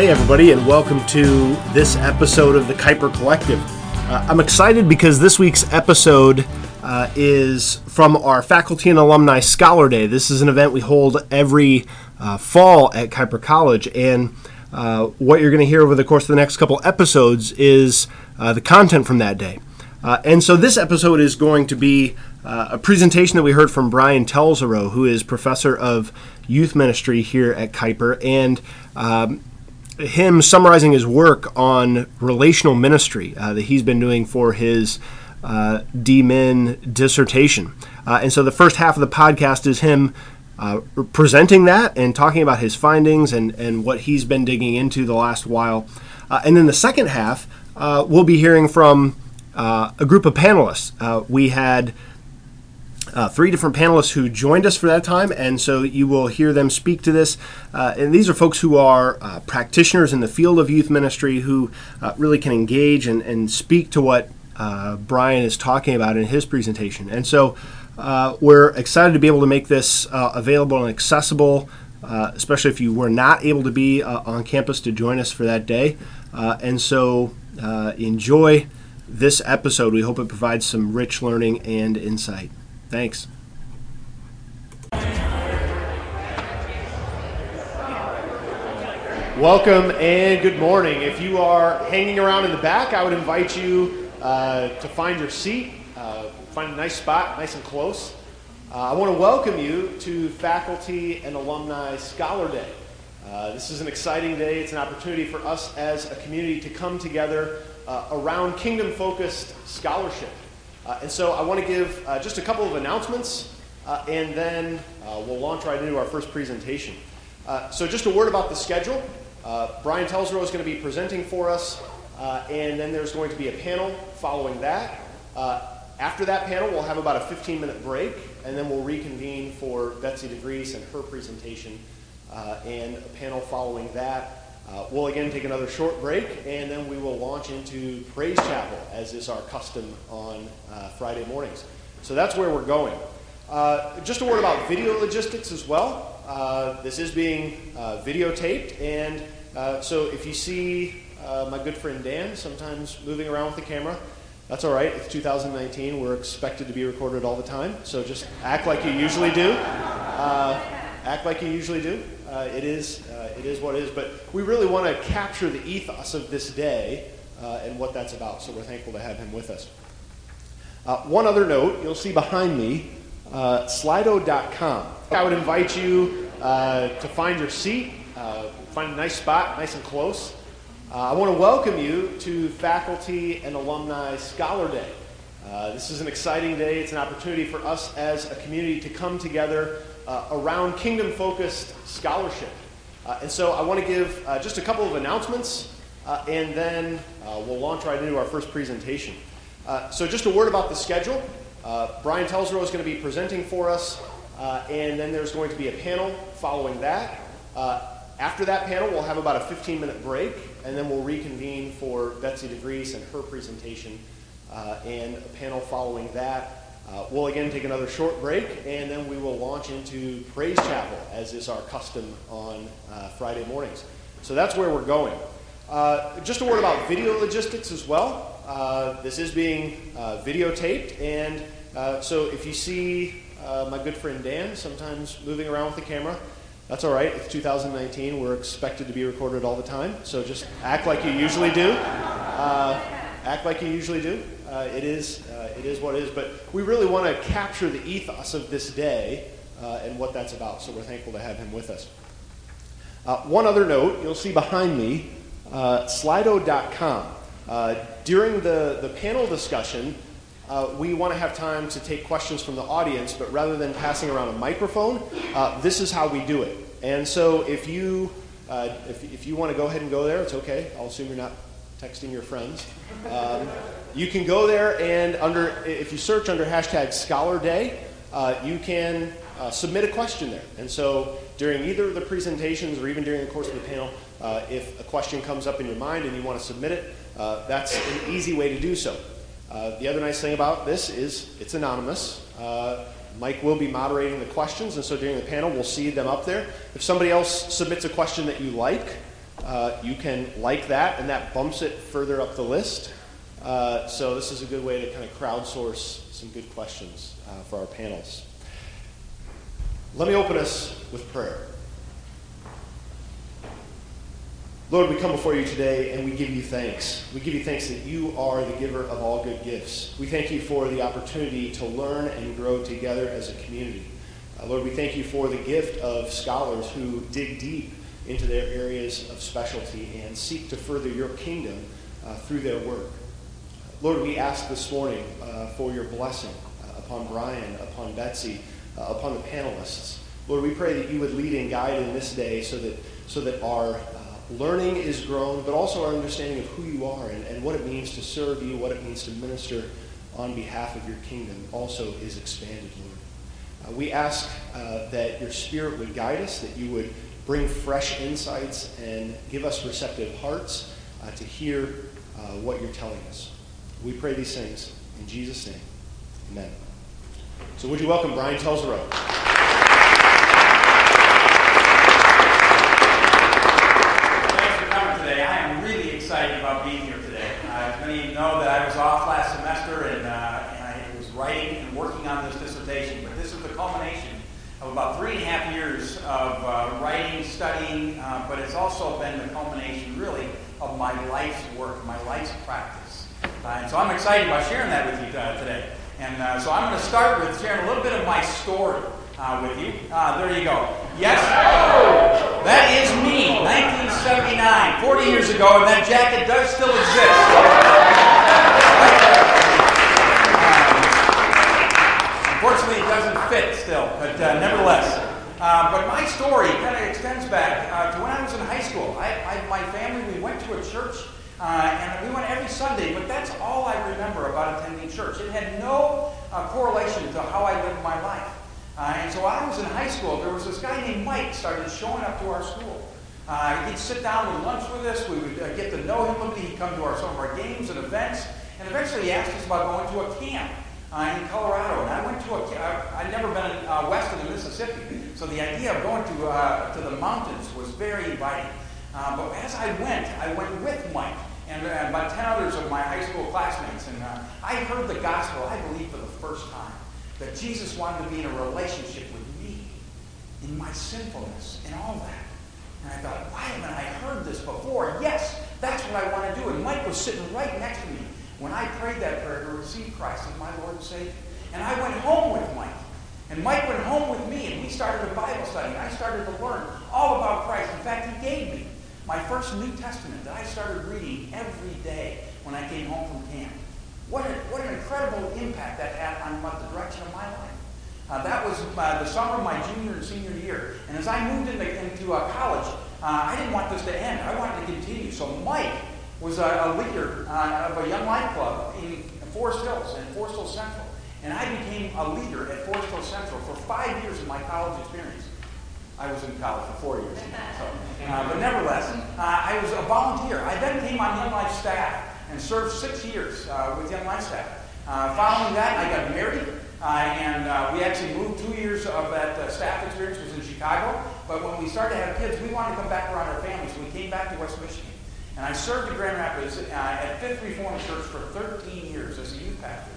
Hey, everybody, and welcome to this episode of the Kuyper Collective. Uh, I'm excited because this week's episode uh, is from our Faculty and Alumni Scholar Day. This is an event we hold every uh, fall at Kuyper College, and uh, what you're going to hear over the course of the next couple episodes is uh, the content from that day. Uh, and so this episode is going to be a presentation that we heard from Brian Telzero, who is professor of youth ministry here at Kuyper, and um, him summarizing his work on relational ministry uh, that he's been doing for his uh, DMin dissertation. Uh, and so the first half of the podcast is him uh, presenting that and talking about his findings and, and what he's been digging into the last while. Uh, and then the second half, uh, we'll be hearing from uh, a group of panelists. We had uh, three different panelists who joined us for that time, and so you will hear them speak to this. Uh, and these are folks who are uh, practitioners in the field of youth ministry who uh, really can engage and, and speak to what uh, Brian is talking about in his presentation. And so uh, we're excited to be able to make this available and accessible, especially if you were not able to be on campus to join us for that day. and so enjoy this episode. We hope it provides some rich learning and insight. Thanks. Welcome and good morning. If you are hanging around in the back, I would invite you uh, to find your seat, uh, find a nice spot, nice and close. Uh, I want to welcome you to Faculty and Alumni Scholar Day. Uh, this is an exciting day. It's an opportunity for us as a community to come together uh, around kingdom focused scholarship. Uh, and so I want to give uh, just a couple of announcements, uh, and then we'll launch right into our first presentation. So just a word about the schedule. Brian Telzero is going to be presenting for us, and then there's going to be a panel following that. after that panel, we'll have about a 15-minute break, and then we'll reconvene for Betsy DeVries and her presentation, and a panel following that. Uh, we'll again take another short break, and then we will launch into Praise Chapel, as is our custom on uh, Friday mornings. So that's where we're going. Uh, just a word about video logistics as well. Uh, this is being uh, videotaped, and uh, so if you see my good friend Dan sometimes moving around with the camera, that's all right. It's 2019. We're expected to be recorded all the time, so just act like you usually do. act like you usually do. It is it is what it is. But we really want to capture the ethos of this day uh, and what that's about. So we're thankful to have him with us. Uh, one other note you'll see behind me uh, slido.com. I would invite you uh, to find your seat, uh, find a nice spot, nice and close. Uh, I want to welcome you to Faculty and Alumni Scholar Day. Uh, this is an exciting day. It's an opportunity for us as a community to come together uh, around kingdom focused scholarship. Uh, and so I want to give uh, just a couple of announcements, uh, and then we'll launch right into our first presentation. So just a word about the schedule. Brian Telzero is going to be presenting for us, and then there's going to be a panel following that. after that panel, we'll have about a 15-minute break, and then we'll reconvene for Betsy DeVries and her presentation, and a panel following that. Uh, we'll again take another short break, and then we will launch into Praise Chapel, as is our custom on uh, Friday mornings. So that's where we're going. Uh, just a word about video logistics as well. Uh, this is being uh, videotaped, and uh, so if you see my good friend Dan sometimes moving around with the camera, that's all right. It's 2019. We're expected to be recorded all the time, so just act like you usually do. act like you usually do. It is it is what it is. But we really want to capture the ethos of this day uh, and what that's about. So we're thankful to have him with us. Uh, one other note you'll see behind me uh, Slido.com. Uh, during the, the panel discussion, uh, we want to have time to take questions from the audience, but rather than passing around a microphone, uh, this is how we do it. And so if you, if, if you want to go ahead and go there, it's okay. I'll assume you're not texting your friends. Um, you can go there and under, if you search under hashtag Scholar Day, uh, you can uh, submit a question there. And so during either of the presentations or even during the course of the panel, uh, if a question comes up in your mind and you want to submit it, uh, that's an easy way to do so. Uh, the other nice thing about this is it's anonymous. Uh, Mike will be moderating the questions, and so during the panel, we'll see them up there. If somebody else submits a question that you like, you can like that, and that bumps it further up the list. Uh, so this is a good way to kind of crowdsource some good questions uh, for our panels. Let me open us with prayer. Lord, we come before you today and we give you thanks. We give you thanks that you are the giver of all good gifts. We thank you for the opportunity to learn and grow together as a community. Uh, Lord, we thank you for the gift of scholars who dig deep into their areas of specialty and seek to further your kingdom uh, through their work. Lord, we ask this morning uh, for your blessing uh, upon Brian, upon Betsy, uh, upon the panelists. Lord, we pray that you would lead and guide in this day so that, so that our uh, learning is grown, but also our understanding of who you are and, and what it means to serve you, what it means to minister on behalf of your kingdom also is expanded, Lord. Uh, we ask that your Spirit would guide us, that you would bring fresh insights and give us receptive hearts uh, to hear uh, what you're telling us. We pray these things in Jesus' name. Amen. So, would you welcome Brian Telsero? Thanks for coming today. I am really excited about being here today. Uh, many of you know that I was off last semester and, uh, and I was writing and working on this dissertation, but this is the culmination of about three and a half years of uh, writing, studying, uh, but it's also been the culmination, really, of my life's work, my life's practice. Uh, and so I'm excited about sharing that with you uh, today. And so I'm going to start with sharing a little bit of my story uh, with you. Uh, there you go. Yes, that is me, 1979, 40 years ago, and that jacket does still exist. Unfortunately, it doesn't fit still, but uh, nevertheless. Uh, but my story kind of extends back uh, to when I was in high school. I, I, my family, we went to a church uh, and we went every Sunday, but that's all I remember about attending church. It had no uh, correlation to how I lived my life. Uh, and so I was in high school. There was this guy named Mike started showing up to our school. Uh, he'd sit down with lunch with us. We would uh, get to know him a bit. He'd come to our, some of our games and events. And eventually he asked us about going to a camp uh, in Colorado. And I went to a camp. I'd never been uh, west of the Mississippi. So the idea of going to, to the mountains was very inviting. but as I went, I went with Mike and uh, about 10 others of my high school classmates. And uh, I heard the gospel, I believe, for the first time that Jesus wanted to be in a relationship with me in my sinfulness and all that. And I thought, why haven't I heard this before? Yes, that's what I want to do. And Mike was sitting right next to me when I prayed that prayer to receive Christ as my Lord and Savior. And I went home with Mike. And Mike went home with me, and we started a Bible study. I started to learn all about Christ. In fact, he gave me my first New Testament that I started reading every day when I came home from camp. What, a, what an incredible impact that had on the direction of my life. Uh, that was uh, the summer of my junior and senior year. And as I moved into, into uh, college, uh, I didn't want this to end. I wanted to continue. So Mike was a, a leader uh, of a Young Life Club in Forest Hills and Forest Hills Central. And I became a leader at Forest Hills Central for five years of my college experience. I was in college for four years. So, uh, but nevertheless, I was a volunteer. I then came on Young Life staff and served six years uh, with Young Life Staff. Uh, following that, I got married, uh, and uh, we actually moved two years of that uh, staff experience was in Chicago. But when we started to have kids, we wanted to come back around our families, so we came back to West Michigan. And I served in Grand Rapids at Fifth Reformed Church for 13 years as a youth pastor.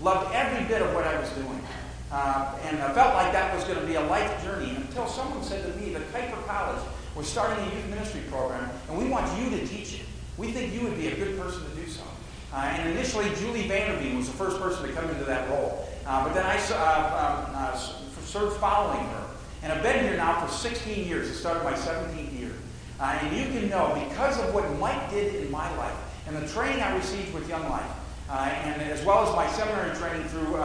Loved every bit of what I was doing. Uh, and I felt like that was going to be a life journey until someone said to me that Kuyper College was starting a youth ministry program, and we want you to teach it. We think you would be a good person to do so. Uh, and initially, Julie Vanderbeam was the first person to come into that role. Uh, but then I uh, um, uh, served following her. And I've been here now for 16 years. It started my 17th year. Uh, and you can know, because of what Mike did in my life and the training I received with Young Life, and as well as my seminary training through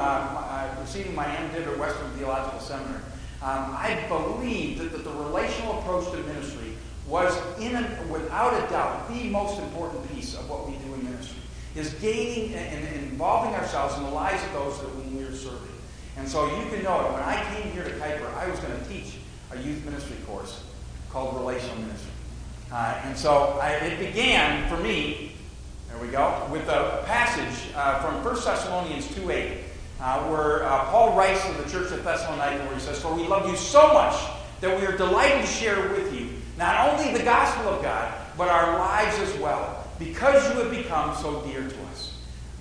receiving my MDiv at Western Theological Seminary, um, I believe that, that the relational approach to ministry was, in a, without a doubt, the most important piece of what we do in ministry, is gaining and, and involving ourselves in the lives of those that we are serving. And so you can know that when I came here to Kuyper, I was going to teach a youth ministry course called Relational Ministry. Uh, and so I, it began for me, there we go, with a passage uh, from 1 Thessalonians 2.8, uh, where uh, Paul writes to the church of Thessalonica, where he says, For we love you so much that we are delighted to share with you Not only the gospel of God, but our lives as well, because you have become so dear to us.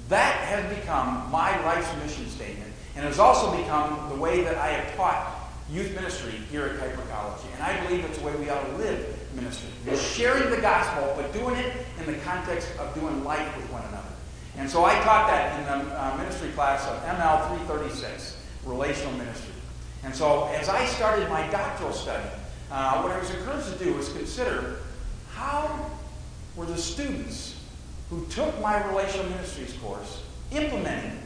That has become my life's mission statement, and has also become the way that I have taught youth ministry here at Kuyper College. And I believe it's the way we ought to live ministry. sharing the gospel, but doing it in the context of doing life with one another. And so I taught that in the uh, ministry class of ML 336, Relational Ministry. And so as I started my doctoral study, uh, what I was encouraged to do was consider how were the students who took my relational ministries course implementing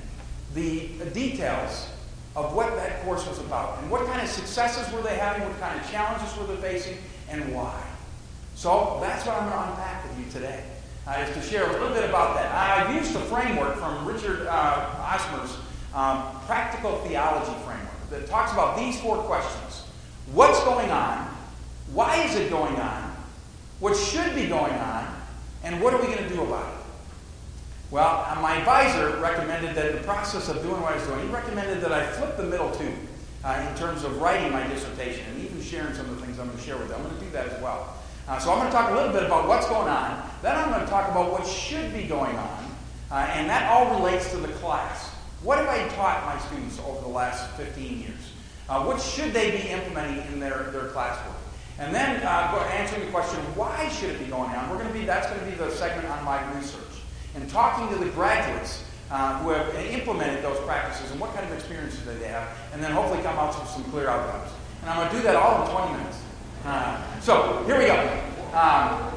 the details of what that course was about and what kind of successes were they having, what kind of challenges were they facing, and why. So that's what I'm going to unpack with you today uh, is to share a little bit about that. I used a framework from Richard uh, Osmer's um, practical theology framework that talks about these four questions. What's going on? Why is it going on? What should be going on? And what are we going to do about it? Well, uh, my advisor recommended that in the process of doing what I was doing, he recommended that I flip the middle two uh, in terms of writing my dissertation and even sharing some of the things I'm going to share with you. I'm going to do that as well. Uh, so I'm going to talk a little bit about what's going on. Then I'm going to talk about what should be going on. Uh, and that all relates to the class. What have I taught my students over the last 15 years? Uh, what should they be implementing in their, their classwork? And then uh, answering the question, why should it be going on? We're going to be, that's going to be the segment on my research. And talking to the graduates uh, who have implemented those practices and what kind of experiences they have, and then hopefully come out with some clear outcomes. And I'm going to do that all in 20 minutes. Uh, so here we go. Um,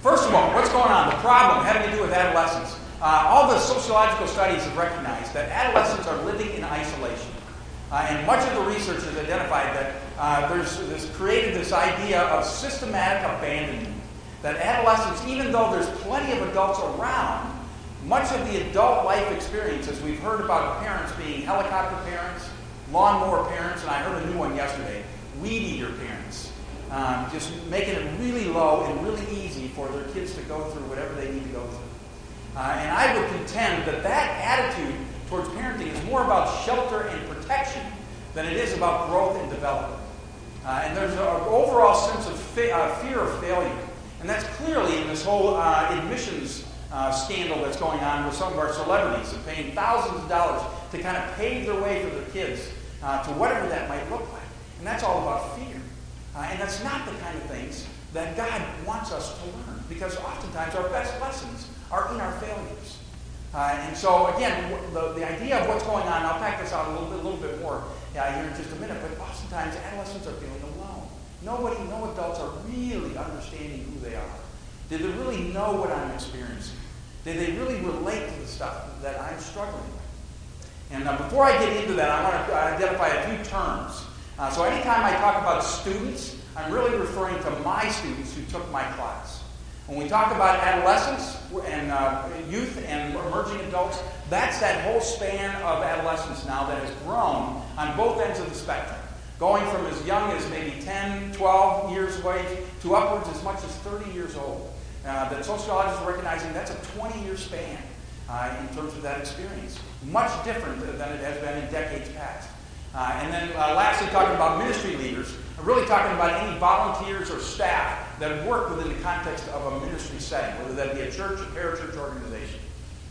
first of all, what's going on? The problem having to do with adolescence. Uh, all the sociological studies have recognized that adolescents are living in isolation. Uh, and much of the research has identified that uh, there's, there's created this idea of systematic abandonment. That adolescents, even though there's plenty of adults around, much of the adult life experiences, we've heard about parents being helicopter parents, lawnmower parents, and I heard a new one yesterday weed eater parents, um, just making it really low and really easy for their kids to go through whatever they need to go through. Uh, and I would contend that that attitude towards parenting is more about shelter and protection than it is about growth and development. Uh, and there's an overall sense of fa- uh, fear of failure. And that's clearly in this whole uh, admissions uh, scandal that's going on with some of our celebrities and paying thousands of dollars to kind of pave their way for their kids uh, to whatever that might look like. And that's all about fear. Uh, and that's not the kind of things that God wants us to learn because oftentimes our best lessons are in our failures. Uh, and so, again, the, the idea of what's going on, I'll pack this out a little bit, a little bit more uh, here in just a minute, but oftentimes adolescents are feeling alone. Nobody, no adults are really understanding who they are. Did they really know what I'm experiencing? Did they really relate to the stuff that I'm struggling with? And uh, before I get into that, I want to identify a few terms uh, so anytime I talk about students, I'm really referring to my students who took my class. When we talk about adolescents and uh, youth and emerging adults, that's that whole span of adolescence now that has grown on both ends of the spectrum, going from as young as maybe 10, 12 years of age to upwards as much as 30 years old. Uh, that sociologists are recognizing that's a 20 year span uh, in terms of that experience. Much different than it has been in decades past. Uh, and then uh, lastly, talking about ministry leaders, really talking about any volunteers or staff that work within the context of a ministry setting, whether that be a church, a parachurch organization.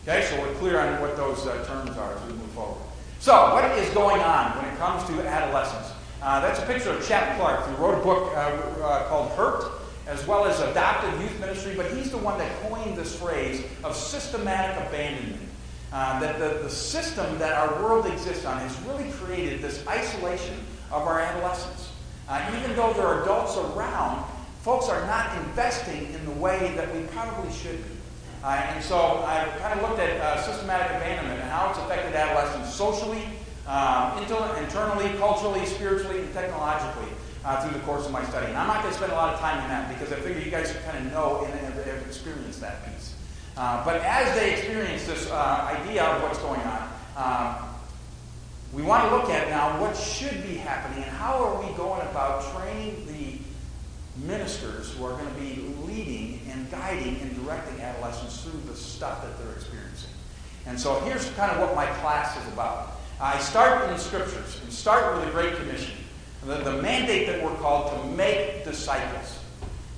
Okay, so we're clear on what those uh, terms are as we move forward. So, what is going on when it comes to adolescence? Uh, that's a picture of Chap Clark, who wrote a book uh, uh, called Hurt, as well as Adopted Youth Ministry, but he's the one that coined this phrase of systematic abandonment. Uh, that the, the system that our world exists on has really created this isolation of our adolescents. Uh, even though there are adults around, folks are not investing in the way that we probably should be. Uh, and so I kind of looked at uh, systematic abandonment and how it's affected adolescents socially, um, internally, culturally, spiritually, and technologically uh, through the course of my study. And I'm not going to spend a lot of time in that because I figure you guys kind of know and have experienced that piece. Uh, but as they experience this uh, idea of what's going on, um, we want to look at now what should be happening and how are we going about training the ministers who are going to be leading and guiding and directing adolescents through the stuff that they're experiencing. And so here's kind of what my class is about. I start in the scriptures and start with the Great Commission. the, the mandate that we're called to make disciples.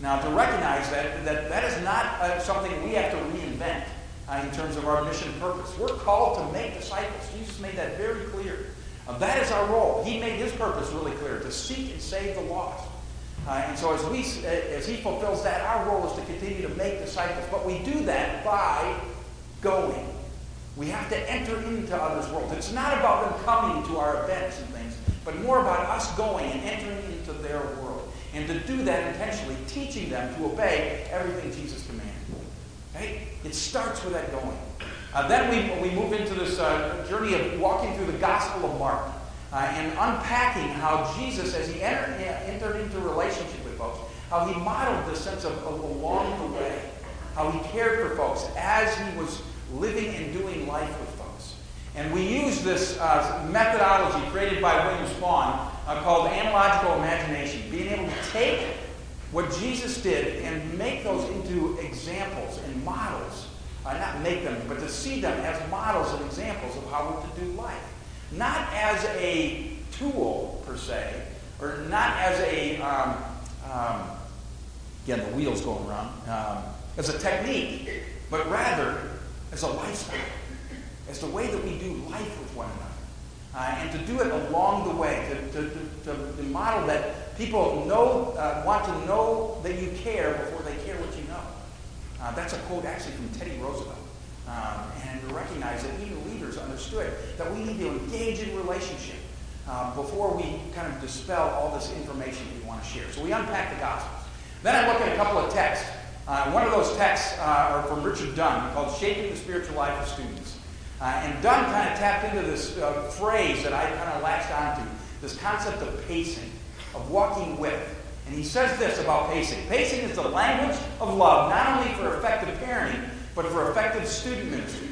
Now, to recognize that that, that is not uh, something we have to reinvent uh, in terms of our mission purpose. We're called to make disciples. Jesus made that very clear. Uh, that is our role. He made his purpose really clear to seek and save the lost. And so, as, we, as he fulfills that, our role is to continue to make disciples. But we do that by going. We have to enter into others' world. It's not about them coming to our events and things, but more about us going and entering into their world. And to do that intentionally, teaching them to obey everything Jesus commanded. Okay? It starts with that going. Uh, then we, we move into this uh, journey of walking through the Gospel of Mark uh, and unpacking how Jesus, as he entered, entered into relationship with folks, how he modeled the sense of, of along the way, how he cared for folks as he was living and doing life with folks. And we use this uh, methodology created by William Spohn uh, called analogical imagination, being able to take what Jesus did and make those into examples and models. Uh, not make them, but to see them as models and examples of how we're to do life. Not as a tool, per se, or not as a, um, um, again, the wheel's going around, um, as a technique, but rather as a lifestyle, as the way that we do life with one another. Uh, and to do it along the way, to, to, to, to model that people know, uh, want to know that you care before they care what you know. Uh, that's a quote actually from Teddy Roosevelt. Um, and to recognize that even leaders understood that we need to engage in relationship uh, before we kind of dispel all this information that we want to share. So we unpack the Gospels. Then I look at a couple of texts. Uh, one of those texts uh, are from Richard Dunn called Shaping the Spiritual Life of Students. Uh, and Dunn kind of tapped into this uh, phrase that I kind of latched onto, this concept of pacing, of walking with. And he says this about pacing. Pacing is the language of love, not only for effective parenting, but for effective student ministry.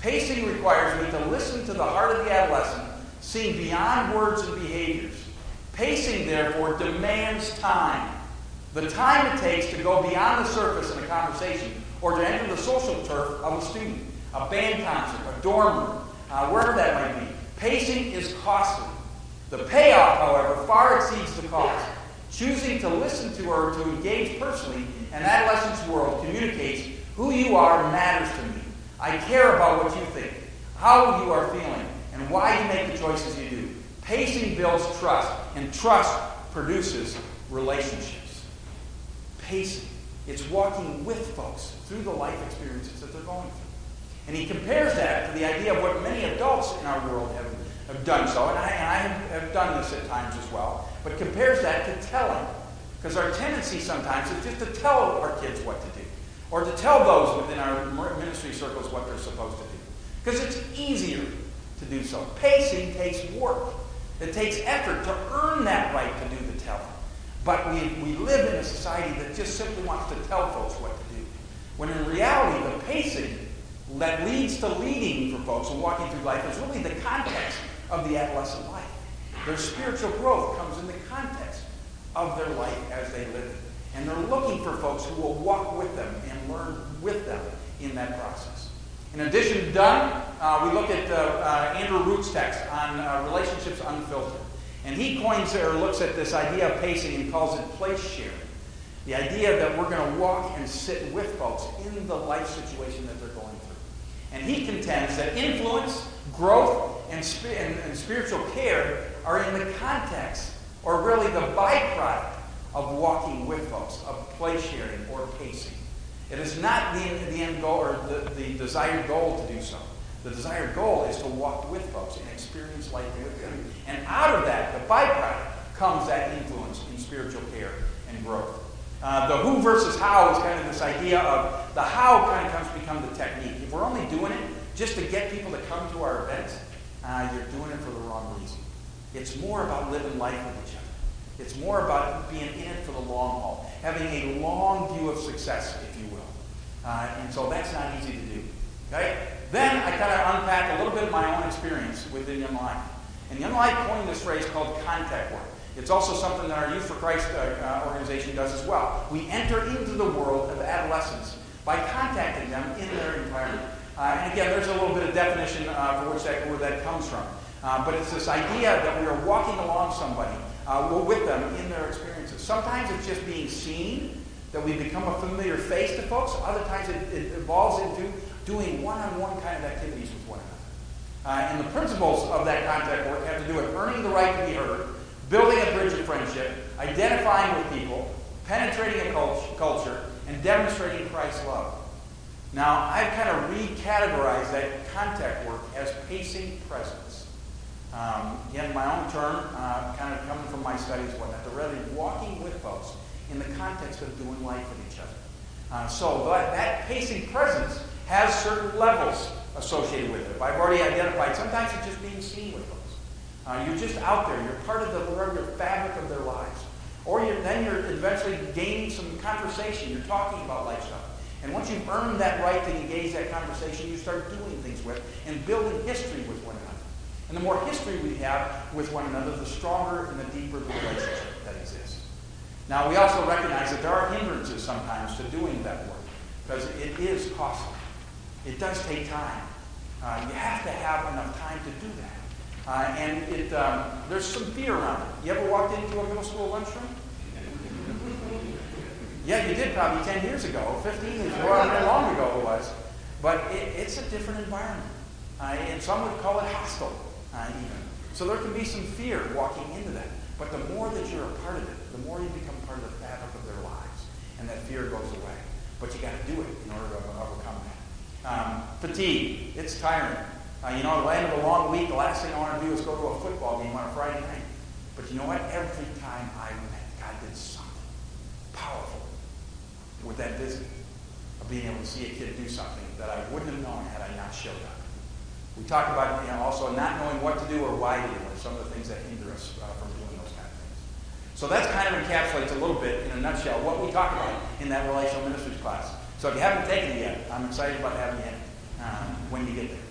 Pacing requires me to listen to the heart of the adolescent, seeing beyond words and behaviors. Pacing, therefore, demands time. The time it takes to go beyond the surface in a conversation or to enter the social turf of a student, a band concert, a dorm room, uh, wherever that might be. Pacing is costly. The payoff, however, far exceeds the cost. Choosing to listen to or to engage personally in adolescent's world communicates who you are matters to me. I care about what you think, how you are feeling, and why you make the choices you do. Pacing builds trust, and trust produces relationships. Pacing. It's walking with folks through the life experiences that they're going through. And he compares that to the idea of what many adults in our world have, have done so, and I, and I have done this at times as well, but compares that to telling. Because our tendency sometimes is just to tell our kids what to do, or to tell those within our ministry circles what they're supposed to do. Because it's easier to do so. Pacing takes work, it takes effort to earn that right to do the telling. But we, we live in a society that just simply wants to tell folks what to do. When in reality, the pacing that leads to leading for folks and walking through life is really the context of the adolescent life. Their spiritual growth comes in the context of their life as they live it. And they're looking for folks who will walk with them and learn with them in that process. In addition to Dunn, uh, we look at uh, uh, Andrew Root's text on uh, relationships unfiltered. And he coins or looks at this idea of pacing and calls it place sharing. The idea that we're going to walk and sit with folks in the life situation that they're. And he contends that influence, growth, and, and, and spiritual care are in the context, or really the byproduct, of walking with folks, of place sharing or pacing. It is not the, the end goal or the, the desired goal to do so. The desired goal is to walk with folks and experience life with them. And out of that, the byproduct, comes that influence in spiritual care and growth. Uh, the who versus how is kind of this idea of the how kind of comes to become the technique. If we're only doing it just to get people to come to our events, uh, you're doing it for the wrong reason. It's more about living life with each other. It's more about being in it for the long haul, having a long view of success, if you will. Uh, and so that's not easy to do. Okay? Then I kind of unpack a little bit of my own experience within Young Life. And Young Life coined this phrase called contact work. It's also something that our Youth for Christ uh, uh, organization does as well. We enter into the world of adolescents by contacting them in their environment. Uh, and again, there's a little bit of definition uh, for which that, where that comes from. Uh, but it's this idea that we are walking along somebody uh, we're with them in their experiences. Sometimes it's just being seen, that we become a familiar face to folks. Other times it, it evolves into doing one-on-one kind of activities with one another. And the principles of that contact work have to do with earning the right to be heard, building a bridge of friendship, identifying with people, penetrating a culture, and demonstrating Christ's love. Now, I've kind of recategorized that contact work as pacing presence. Um, again, my own term, uh, kind of coming from my studies, whatnot, the really walking with folks in the context of doing life with each other. Uh, so that, that pacing presence has certain levels associated with it. I've already identified. Sometimes it's just being seen with folks. Uh, you're just out there. You're part of the regular fabric of their lives. Or you're, then you're eventually gaining some conversation. You're talking about life stuff. And once you've earned that right to engage that conversation, you start doing things with and building history with one another. And the more history we have with one another, the stronger and the deeper the relationship that exists. Now, we also recognize that there are hindrances sometimes to doing that work because it is costly. It does take time. Uh, you have to have enough time to do that. Uh, and it, um, there's some fear around it. You ever walked into a middle school lunchroom? Yeah, you did probably 10 years ago, 15 years ago, long ago it was. But it, it's a different environment. Uh, and some would call it hostile, uh, even. So there can be some fear walking into that. But the more that you're a part of it, the more you become part of the fabric of their lives. And that fear goes away. But you got to do it in order to overcome that. Um, fatigue, it's tiring. Uh, you know, at the end of a long week, the last thing I want to do is go to a football game on a Friday night. But you know what? Every time I went, God did something powerful with that visit of being able to see a kid do something that I wouldn't have known had I not showed up. We talked about you know, also not knowing what to do or why to do, or some of the things that hinder us uh, from doing those kind of things. So that kind of encapsulates a little bit, in a nutshell, what we talked about in that relational ministries class. So if you haven't taken it yet, I'm excited about having in um, when you get there.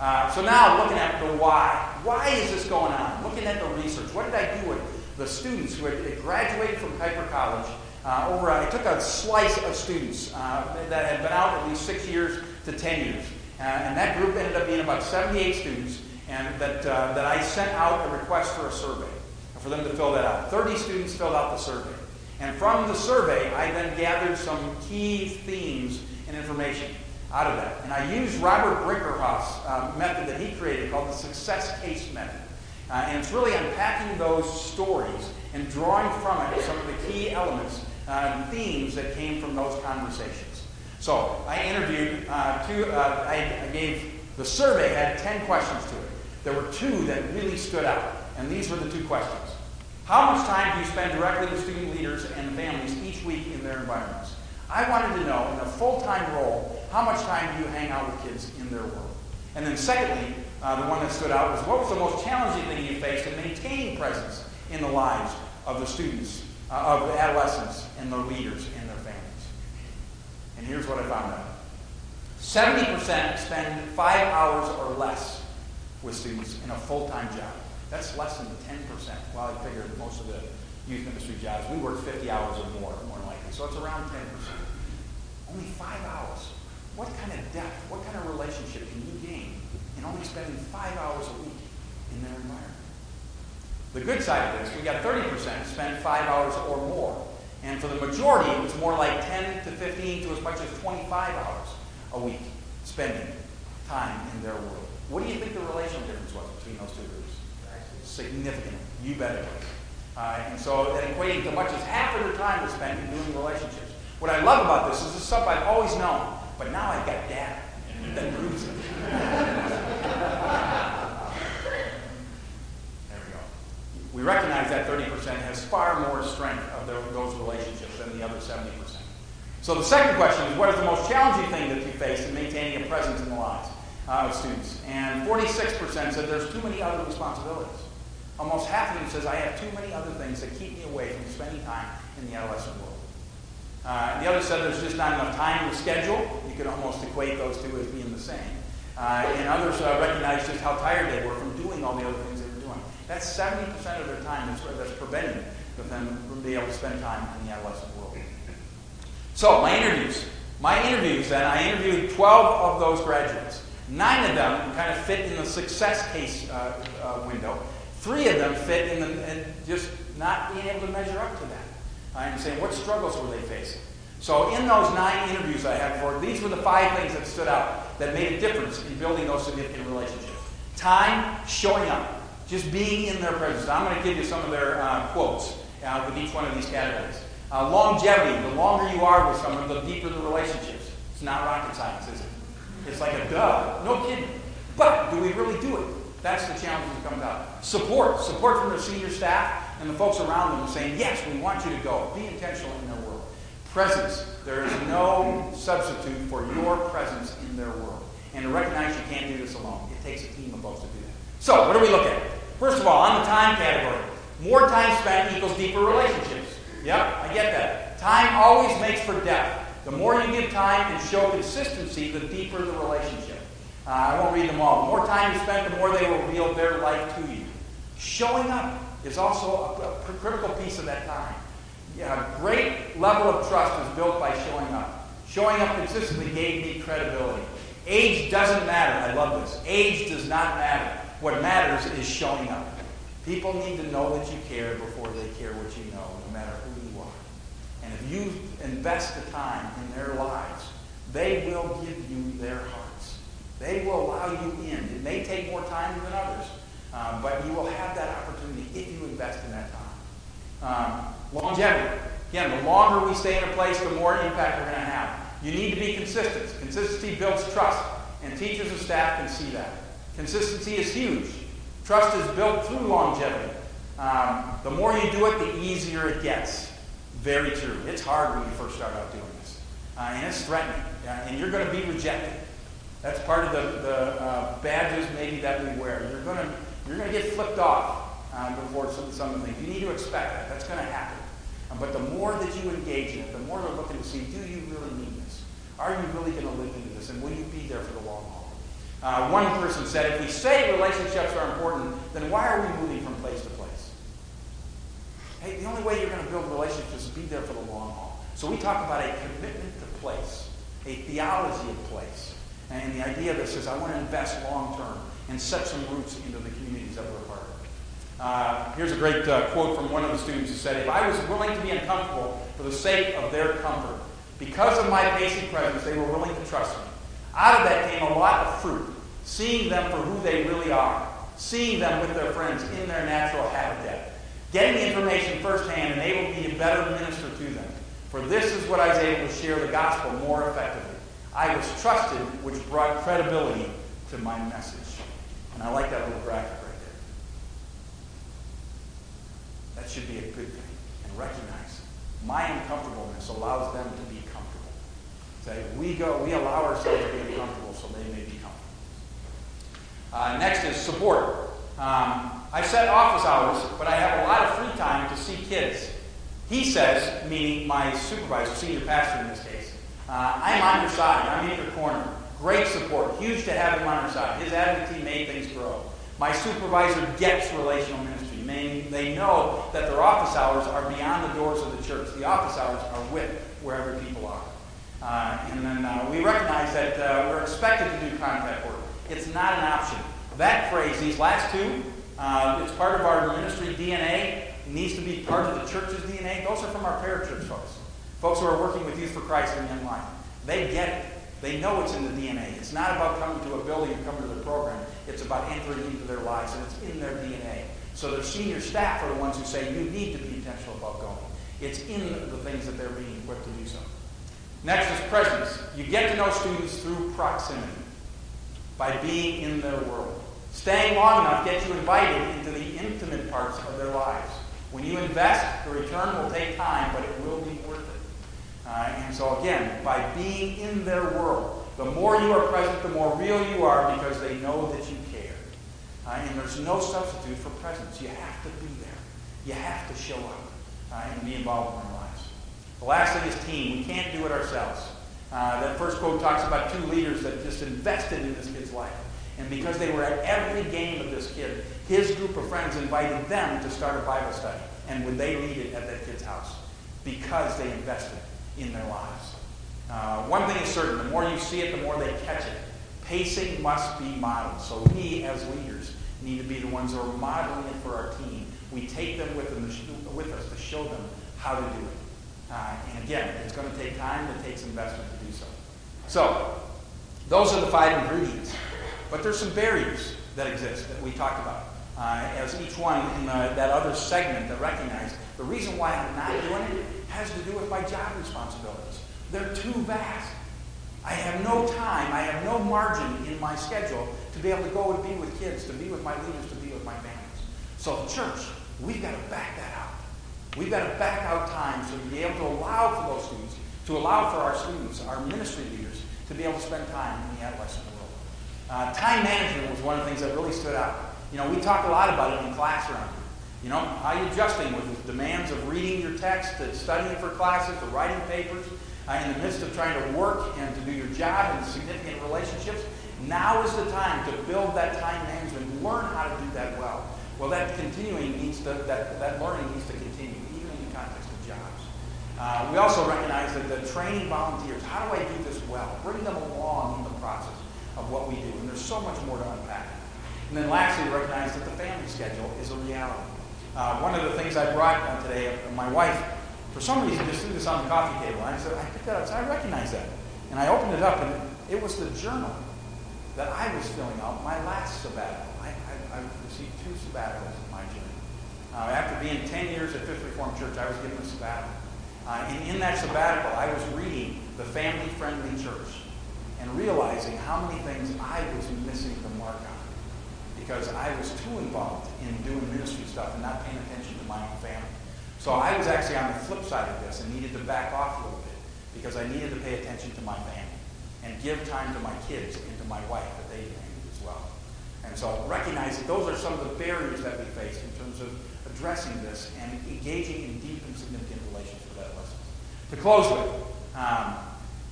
Uh, so now looking at the why. Why is this going on? Looking at the research. What did I do with the students who had graduated from Kuyper College uh, over, I took a slice of students uh, that had been out at least six years to 10 years. Uh, and that group ended up being about 78 students, and that, uh, that I sent out a request for a survey for them to fill that out. 30 students filled out the survey. And from the survey, I then gathered some key themes and information out of that. And I used Robert Brinkerhoff's uh, method that he created called the success case method. Uh, and it's really unpacking those stories and drawing from it some of the key elements uh, themes that came from those conversations. So I interviewed uh, two, uh, I, I, gave, the survey had 10 questions to it. There were two that really stood out, and these were the two questions. How much time do you spend directly with student leaders and families each week in their environments? I wanted to know, in a full-time role, how much time do you hang out with kids in their world? And then secondly, uh, the one that stood out was what was the most challenging thing you faced in maintaining presence in the lives of the students uh, of the adolescents and their leaders and their families. And here's what I found out 70% spend five hours or less with students in a full time job. That's less than 10%. Well, I figured most of the youth ministry jobs, we work 50 hours or more, more likely. So it's around 10%. Only five hours. What kind of depth, what kind of relationship can you gain in only spending five hours a week in their environment? The good side of this, we got 30% spent five hours or more. And for the majority, it was more like 10 to 15 to as much as 25 hours a week spending time in their world. What do you think the relational difference was between those two groups? Significant. You bet it was. Uh, and so that equating to much as half of their time was spent in doing relationships. What I love about this is this stuff I've always known, but now I've got data that proves it. There we go. We recognize that 30% has far more strength of those relationships than the other 70%. So the second question is, what is the most challenging thing that you face in maintaining a presence in the lives uh, of students? And 46% said there's too many other responsibilities. Almost half of them says, I have too many other things that keep me away from spending time in the adolescent world. Uh, the other said there's just not enough time in the schedule. You could almost equate those two as being the same. Uh, and others uh, recognized just how tired they were from doing all the other things they were doing. that's 70% of their time that's, that's preventing them from being able to spend time in the adolescent world. So, my interviews. My interviews, then, I interviewed 12 of those graduates. Nine of them kind of fit in the success case uh, uh, window. Three of them fit in, the, in just not being able to measure up to that. I'm saying, what struggles were they facing? So in those nine interviews I had for, these were the five things that stood out that made a difference in building those significant relationships. Time, showing up, just being in their presence. I'm going to give you some of their uh, quotes uh, with each one of these categories. Uh, longevity, the longer you are with someone, the deeper the relationships. It's not rocket science, is it? It's like a duh. No kidding. But do we really do it? That's the challenge that comes out. Support. Support from the senior staff and the folks around them saying, yes, we want you to go. Be intentional in their. Presence. There is no substitute for your presence in their world. And to recognize you can't do this alone. It takes a team of folks to do that. So, what do we look at? First of all, on the time category, more time spent equals deeper relationships. Yep, I get that. Time always makes for depth. The more you give time and show consistency, the deeper the relationship. Uh, I won't read them all. The more time you spend, the more they will reveal their life to you. Showing up is also a, a critical piece of that time. Yeah, a great level of trust was built by showing up. Showing up consistently gave me credibility. Age doesn't matter. I love this. Age does not matter. What matters is showing up. People need to know that you care before they care what you know, no matter who you are. And if you invest the time in their lives, they will give you their hearts. They will allow you in. It may take more time than others, um, but you will have that opportunity if you invest in that time. Um, longevity. Again, the longer we stay in a place, the more impact we're going to have. You need to be consistent. Consistency builds trust, and teachers and staff can see that. Consistency is huge. Trust is built through longevity. Um, the more you do it, the easier it gets. Very true. It's hard when you first start out doing this, uh, and it's threatening, uh, and you're going to be rejected. That's part of the, the uh, badges maybe that we wear. You're going you're going to get flipped off uh, before some, some of the things. You need to expect that. That's going to happen. Uh, but the more that you engage in it, the more they're looking to see, do you really need this? Are you really going to live into this? And will you be there for the long haul? Uh, one person said, if we say relationships are important, then why are we moving from place to place? Hey, the only way you're going to build relationships is be there for the long haul. So we talk about a commitment to place, a theology of place. And the idea of this is I want to invest long term and set some roots into the communities that we're a part of. Uh, here's a great uh, quote from one of the students who said, If I was willing to be uncomfortable for the sake of their comfort, because of my patient presence, they were willing to trust me. Out of that came a lot of fruit, seeing them for who they really are, seeing them with their friends in their natural habitat. Getting the information firsthand enabled me to better minister to them. For this is what I was able to share the gospel more effectively. I was trusted, which brought credibility to my message. And I like that little graphic right there. That should be a good thing. And recognize my uncomfortableness allows them to be comfortable. Say, we go, we allow ourselves to be uncomfortable so they may be comfortable. Uh, next is support. Um, I set office hours, but I have a lot of free time to see kids. He says, meaning my supervisor, senior pastor in this case, uh, I'm on your side. I'm in your corner. Great support. Huge to have him on our side. His advocacy made things grow. My supervisor gets relational ministry. They know that their office hours are beyond the doors of the church. The office hours are with wherever people are. Uh, and then uh, we recognize that uh, we're expected to do contact work. It's not an option. That phrase, these last two, uh, it's part of our ministry DNA. Needs to be part of the church's DNA. Those are from our parachurch folks. Folks who are working with Youth for Christ and Young Life. They get it. They know it's in the DNA. It's not about coming to a building and coming to the program. It's about entering into their lives, and it's in their DNA. So their senior staff are the ones who say you need to be intentional about going. It's in the things that they're being equipped to do so. Next is presence. You get to know students through proximity, by being in their world. Staying long enough gets you invited into the intimate parts of their lives. When you invest, the return will take time, but it will be worth it. Uh, and so, again, by being in their world, the more you are present, the more real you are because they know that you Uh, and there's no substitute for presence. You have to be there. You have to show up uh, and be involved in their lives. The last thing is team. We can't do it ourselves. Uh, that first quote talks about two leaders that just invested in this kid's life. And because they were at every game of this kid, his group of friends invited them to start a Bible study. And would they lead it at that kid's house? Because they invested in their lives. Uh, one thing is certain the more you see it, the more they catch it. Pacing must be modeled. So we, as leaders, need to be the ones who are modeling it for our team. We take them with, them with us to show them how to do it. Uh, and again, it's going to take time, it takes investment to do so. So, those are the five ingredients. But there's some barriers that exist that we talked about. Uh, as each one in the, that other segment that recognized the reason why I'm not doing it has to do with my job responsibilities. They're too vast. I have no time, I have no margin in my schedule to be able to go and be with kids, to be with my leaders, to be with my families. So, church, we've got to back that out. We've got to back out time so to be able to allow for those students, to allow for our students, our ministry leaders, to be able to spend time in the adolescent world. Uh, time management was one of the things that really stood out. You know, we talk a lot about it in class around here. You know, how you adjusting with the demands of reading your text, to studying for classes, to writing papers, uh, in the midst of trying to work and to do your job and significant relationships? Now is the time to build that time management, learn how to do that well. Well, that continuing needs to, that, that learning needs to continue, even in the context of jobs. Uh, we also recognize that the training volunteers, how do I do this well? Bring them along in the process of what we do. And there's so much more to unpack. And then lastly, recognize that the family schedule is a reality. Uh, one of the things I brought today, my wife, for some reason, just threw this on the coffee table. And I said, I picked that up. So I recognize that. And I opened it up, and it was the journal that I was filling out my last sabbatical. I received two sabbaticals in my journey. Uh, after being 10 years at Fifth Reformed Church, I was given a sabbatical. Uh, and in that sabbatical, I was reading The Family Friendly Church and realizing how many things I was missing the mark on because I was too involved in doing ministry stuff and not paying attention to my own family. So I was actually on the flip side of this and needed to back off a little bit because I needed to pay attention to my family and give time to my kids and to my wife that they needed as well. And so recognize that those are some of the barriers that we face in terms of addressing this and engaging in deep and significant relations with adolescents. To close with, um,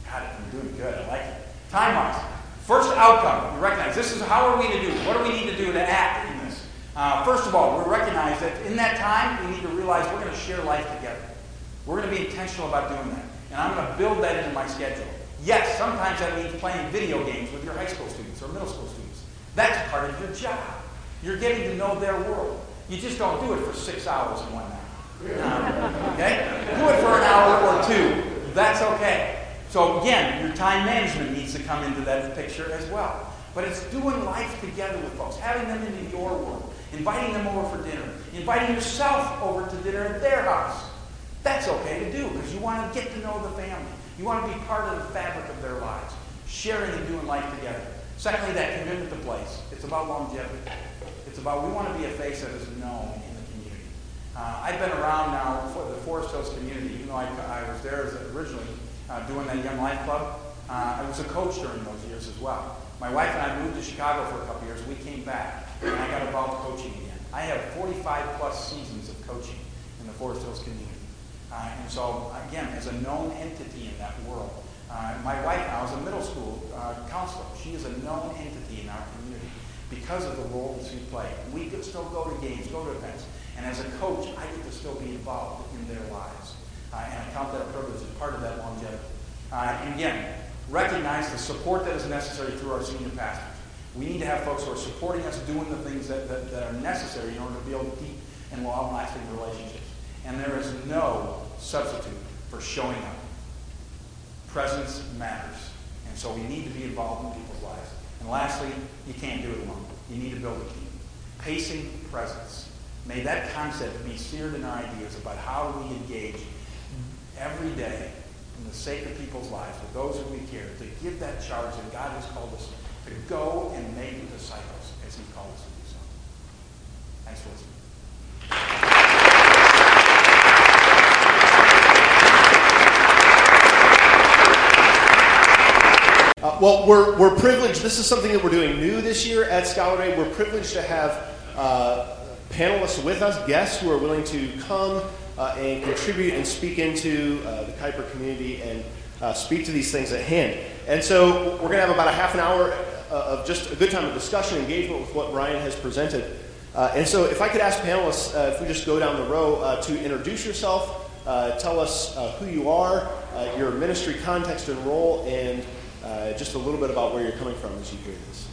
God, I'm doing good. I like it. Time wise, first outcome, we recognize this is how are we to do? What do we need to do to act? Uh, first of all, we recognize that in that time, we need to realize we're going to share life together. We're going to be intentional about doing that. And I'm going to build that into my schedule. Yes, sometimes that means playing video games with your high school students or middle school students. That's part of your job. You're getting to know their world. You just don't do it for six hours in one night. Um, okay? Do it for an hour or two. That's okay. So again, your time management needs to come into that picture as well. But it's doing life together with folks, having them into your world, inviting them over for dinner, inviting yourself over to dinner at their house. That's okay to do because you want to get to know the family. You want to be part of the fabric of their lives, sharing and doing life together. Secondly, that commitment to place. It's about longevity. It's about we want to be a face that is known in the community. Uh, I've been around now for the Forest Hills community, even though I, I was there originally uh, doing that Young Life Club. Uh, I was a coach during those years as well. My wife and I moved to Chicago for a couple years. We came back, and I got involved coaching again. I have 45 plus seasons of coaching in the Forest Hills community. Uh, and so, again, as a known entity in that world, uh, my wife now is a middle school uh, counselor. She is a known entity in our community because of the role that she plays. We could still go to games, go to events. And as a coach, I get to still be involved in their lives. Uh, and I count that privilege as part of that longevity. Uh, and again, recognize the support that is necessary through our senior pastors. We need to have folks who are supporting us doing the things that, that, that are necessary in order to build deep and long-lasting relationships. And there is no substitute for showing up. Presence matters. And so we need to be involved in people's lives. And lastly, you can't do it alone. You need to build a team. Pacing presence. May that concept be seared in our ideas about how we engage every day in the sake of people's lives, with those who we care, to give that charge that God has called us to go and make disciples as he calls us to do so. Thanks for listening. Uh, well, we're, we're privileged. This is something that we're doing new this year at Scholar Day. We're privileged to have uh, panelists with us, guests who are willing to come uh, and contribute and speak into uh, the Kuyper community and uh, speak to these things at hand. And so we're going to have about a half an hour Uh, of just a good time of discussion, engagement with what Brian has presented. Uh, and so if I could ask panelists, uh, if we just go down the row, to introduce yourself, tell us who you are, your ministry context and role, and uh, just a little bit about where you're coming from as you hear this.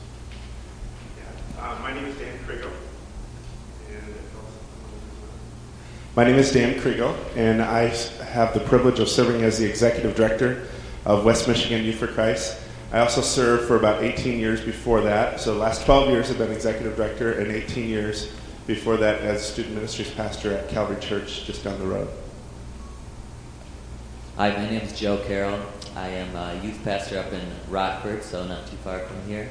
Yeah. Uh, my name is Dan Kriegel. My name is Dan Kriegel, and I have the privilege of serving as the executive director of West Michigan Youth for Christ. I also served for about 18 years before that. So the last 12 years I've been executive director, and 18 years before that as student ministries pastor at Calvary Church just down the road. Hi, my name is Joe Carroll. I am a youth pastor up in Rockford, so not too far from here.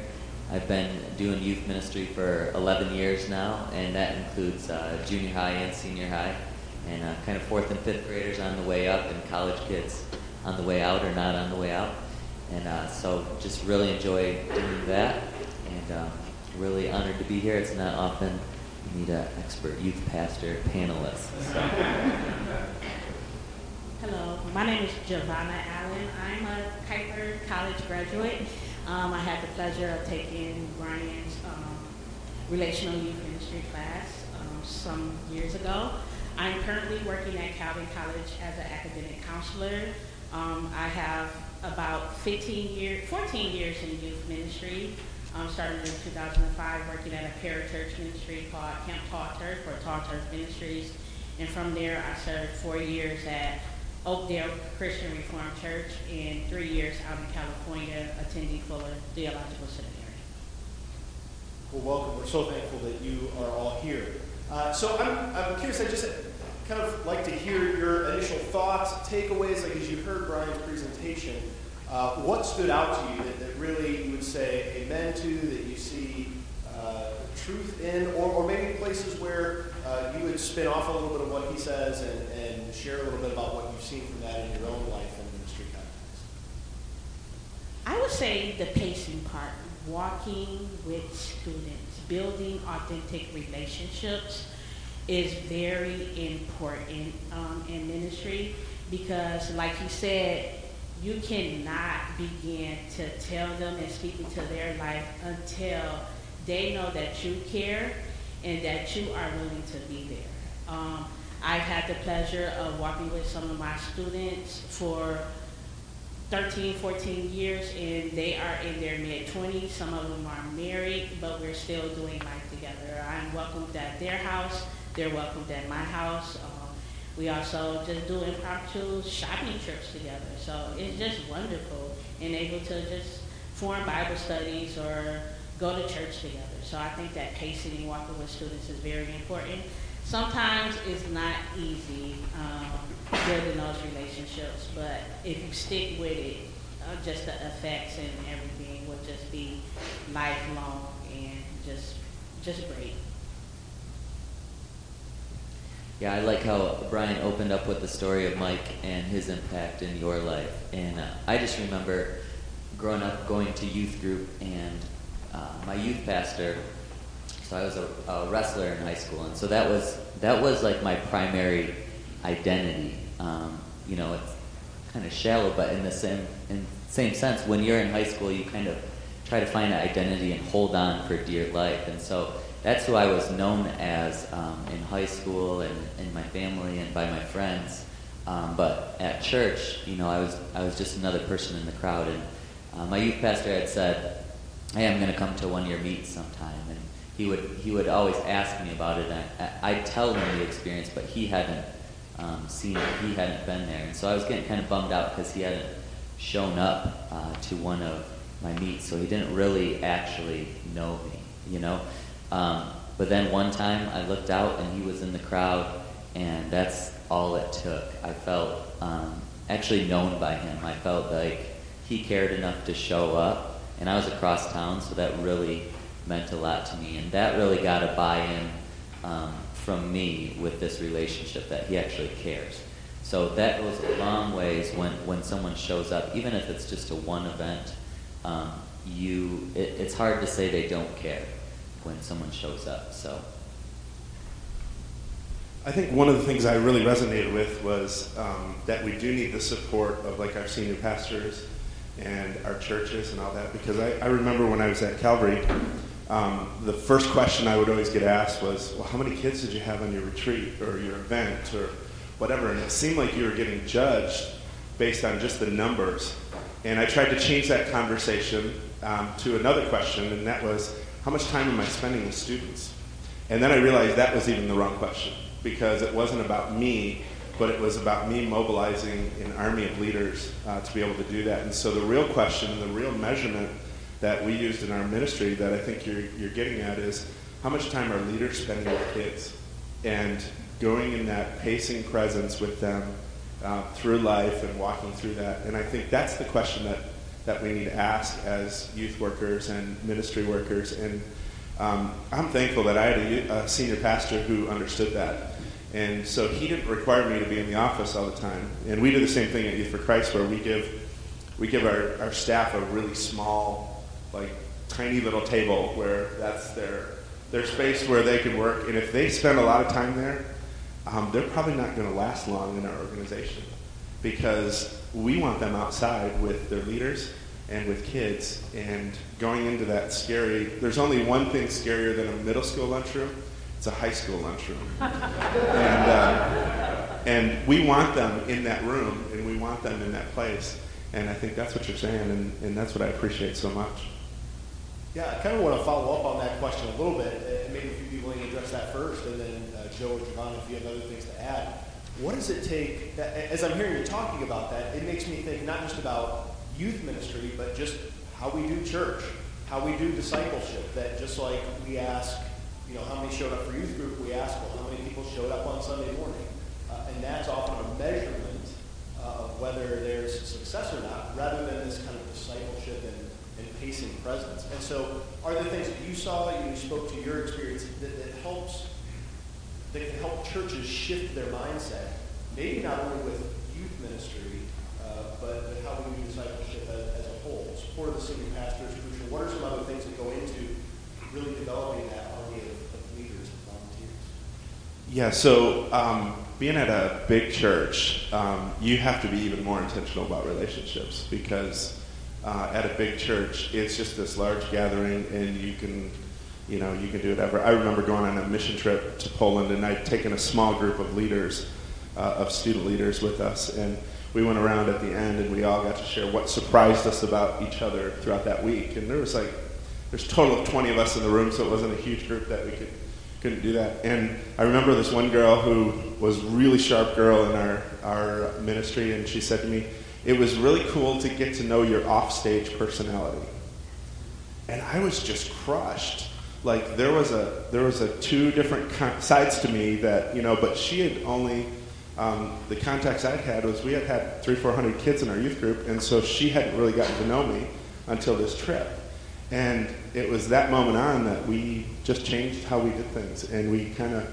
I've been doing youth ministry for 11 years now, and that includes uh, junior high and senior high and uh, kind of fourth and fifth graders on the way up, and college kids on the way out or not on the way out. And uh, so just really enjoy doing that, and um, really honored to be here. It's not often you need an expert youth pastor panelist. So. Hello, my name is Giovanna Allen. I'm a Kuyper College graduate. Um, I had the pleasure of taking Brian's um, relational youth ministry class um, some years ago. I'm currently working at Calvin College as an academic counselor. Um, I have about 15 years, 14 years in youth ministry. Um, in 2005 working at a parachurch ministry called Camp Tall Turf or Tall Turf Ministries. And from there, I served four years at Oakdale Christian Reformed Church and three years out in California attending Fuller Theological Seminary. Well, welcome. We're so thankful that you are all here. Uh, so I'm, I'm curious, I just kind of like to hear your initial thoughts, takeaways, like as you heard Brian's presentation, uh, what stood out to you that, that, really you would say amen to, that you see uh, truth in, or, or, maybe places where uh, you would spin off a little bit of what he says and, and share a little bit about what you've seen from that in your own life and ministry context? I would say the pacing part, walking with students, building authentic relationships is very important um, in ministry because, like you said, you cannot begin to tell them and speak into their life until they know that you care and that you are willing to be there. Um, I've had the pleasure of walking with some of my students for 13, 14 years, and they are in their mid 20s. Some of them are married, but we're still doing life together. I'm welcomed at their house they're welcomed at my house. Um, we also just do impromptu shopping trips together. So it's just wonderful and able to just form Bible studies or go to church together. So I think that pacing and walking with students is very important. Sometimes it's not easy um, building those relationships, but if you stick with it, uh, just the effects and everything will just be lifelong and just just great. Yeah, I like how Brian opened up with the story of Mike and his impact in your life. And uh, I just remember growing up going to youth group, and uh, my youth pastor. So I was a, a, wrestler in high school, and so that was that was like my primary identity. Um, you know, it's kind of shallow, but in the same in same sense, when you're in high school, you kind of try to find an identity and hold on for dear life. And so that's who I was known as um, in high school and in my family and by my friends. Um, but at church, you know, I was I was just another person in the crowd. And uh, my youth pastor had said, "Hey, I'm going to come to one of your meets sometime." And he would he would always ask me about it. And I, I'd tell him the experience, but he hadn't um, seen it. He hadn't been there, and so I was getting kind of bummed out because he hadn't shown up uh, to one of my meets, so he didn't really actually know me, you know. Um, but then one time I looked out and he was in the crowd, and that's all it took. I felt um, actually known by him. I felt like he cared enough to show up, and I was across town, so that really meant a lot to me. And that really got a buy in um, from me with this relationship that he actually cares. So that goes a long ways when, when someone shows up, even if it's just a one event. Um, you, it, it's hard to say they don't care when someone shows up. So. I think one of the things I really resonated with was um, that we do need the support of like our senior pastors and our churches and all that because I, I remember when I was at Calvary, um, the first question I would always get asked was, "Well, how many kids did you have on your retreat or your event or whatever?" And it seemed like you were getting judged based on just the numbers And I tried to change that conversation um, to another question, and that was, how much time am I spending with students? And then I realized that was even the wrong question because it wasn't about me, but it was about me mobilizing an army of leaders uh, to be able to do that. And so the real question and the real measurement that we used in our ministry that I think you're, you're getting at is how much time are leaders spending with kids and going in that pacing presence with them uh, through life and walking through that. And I think that's the question that, that we need to ask as youth workers and ministry workers. And um, I'm thankful that I had a, a senior pastor who understood that. And so he didn't require me to be in the office all the time. And we do the same thing at Youth for Christ where we give, we give our, our staff a really small, like tiny little table where that's their, their space where they can work. And if they spend a lot of time there, um, they're probably not going to last long in our organization because we want them outside with their leaders and with kids. And going into that scary there's only one thing scarier than a middle school lunchroom. It's a high school lunchroom. And, uh, and we want them in that room and we want them in that place. And i think that's what you're saying and, and that's what i appreciate so much. Yeah i kind of want to follow up on that question a little bit. And maybe if you'd be willing to address that first and then uh, joe or javon if you have other things to add what does it take as i'm hearing you talking about that it makes me think not just about youth ministry, but just how we do church, how we do discipleship. That just like we ask, you know, how many showed up for youth group, we ask, well, how many people showed up on Sunday morning? Uh, and that's often a measurement uh, of whether there's success or not, rather than this kind of discipleship and, and pacing presence. And so, are there things that you saw, you spoke to your experience, that, that helps, that can help churches shift their mindset, maybe not only with youth ministry, uh, but, how we do discipleship as, as, a whole. Support of the senior pastor is crucial. What are some other things that go into really developing that army of, of leaders and volunteers? Yeah, so um, being at a big church, um, you have to be even more intentional about relationships because uh, at a big church, it's just this large gathering, and you can, you know, you can do whatever. I remember going on a mission trip to Poland, and I'd taken a small group of leaders, uh, of student leaders, with us, and we went around at the end and we all got to share what surprised us about each other throughout that week. And there was like, there's a total of 20 of us in the room, so it wasn't a huge group that we could couldn't do that. And I remember this one girl who was really sharp girl in our, our ministry, and she said to me, it was really cool to get to know your offstage personality. And I was just crushed. Like there was a there was a two different sides to me that you know, but she had only um, the contacts I'd had was we had had three, four hundred kids in our youth group, and so she hadn't really gotten to know me until this trip. And it was that moment on that we just changed how we did things, and we kind of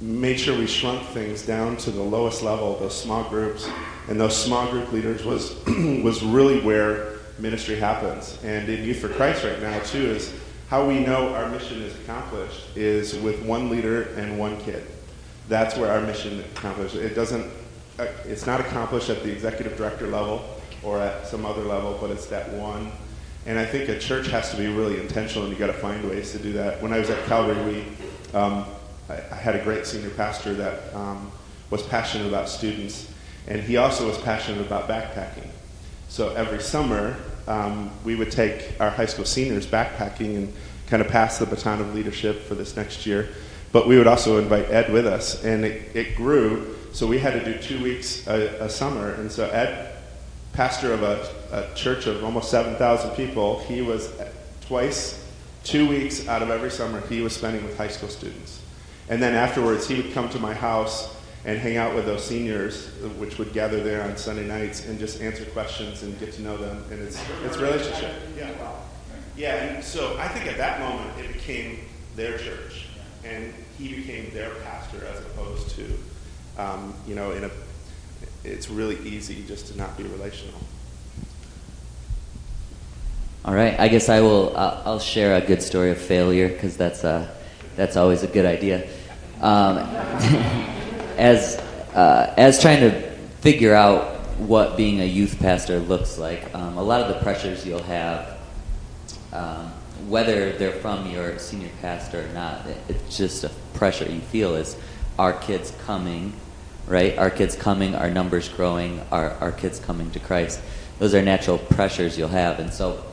made sure we shrunk things down to the lowest level, those small groups, and those small group leaders was was really where ministry happens. And in Youth for Christ right now too is how we know our mission is accomplished is with one leader and one kid that's where our mission accomplished. It doesn't, uh, it's not accomplished at the executive director level or at some other level, but it's that one. And I think a church has to be really intentional, and you got to find ways to do that. When I was at Calvary, we, um, I, I, had a great senior pastor that um, was passionate about students, and he also was passionate about backpacking. So every summer, um, we would take our high school seniors backpacking and kind of pass the baton of leadership for this next year. But we would also invite Ed with us, and it, it grew. So we had to do two weeks a, a summer. And so Ed, pastor of a, a church of almost 7,000 people, he was twice, two weeks out of every summer, he was spending with high school students. And then afterwards, he would come to my house and hang out with those seniors, which would gather there on Sunday nights and just answer questions and get to know them. And it's, it's relationship. Yeah. Yeah. And so I think at that moment, it became their church and he became their pastor as opposed to, um, you know, in a. It's really easy just to not be relational. All right, I guess I will. Uh, I'll share a good story of failure because that's uh, that's always a good idea. Um, as uh, as trying to figure out what being a youth pastor looks like, um, a lot of the pressures you'll have um, whether they're from your senior pastor or not, it's just a pressure you feel is our kids coming, right? Our kids coming, our numbers growing, our, our kids coming to Christ. those are natural pressures you'll have. And so,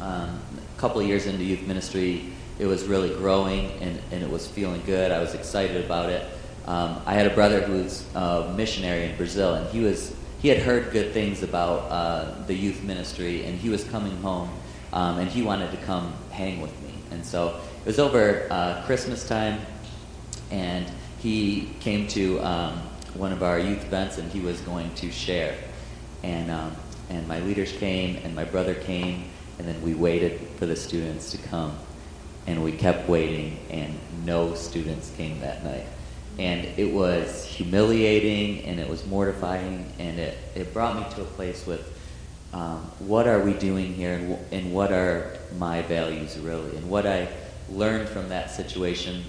um, a couple years into youth ministry, it was really growing and, and it was feeling good. I was excited about it. Um, I had a brother who's a missionary in Brazil, and he was he had heard good things about uh, the youth ministry, and he was coming home, um, and he wanted to come hang with me. And so it was over uh, Christmas time, and he came to um, one of our youth events, and he was going to share. And um, and my leaders came, and my brother came, and then we waited for the students to come, and we kept waiting, and no students came that night and it was humiliating and it was mortifying and it, it brought me to a place with um, what are we doing here and, and what are my values really? And what i learned from that situation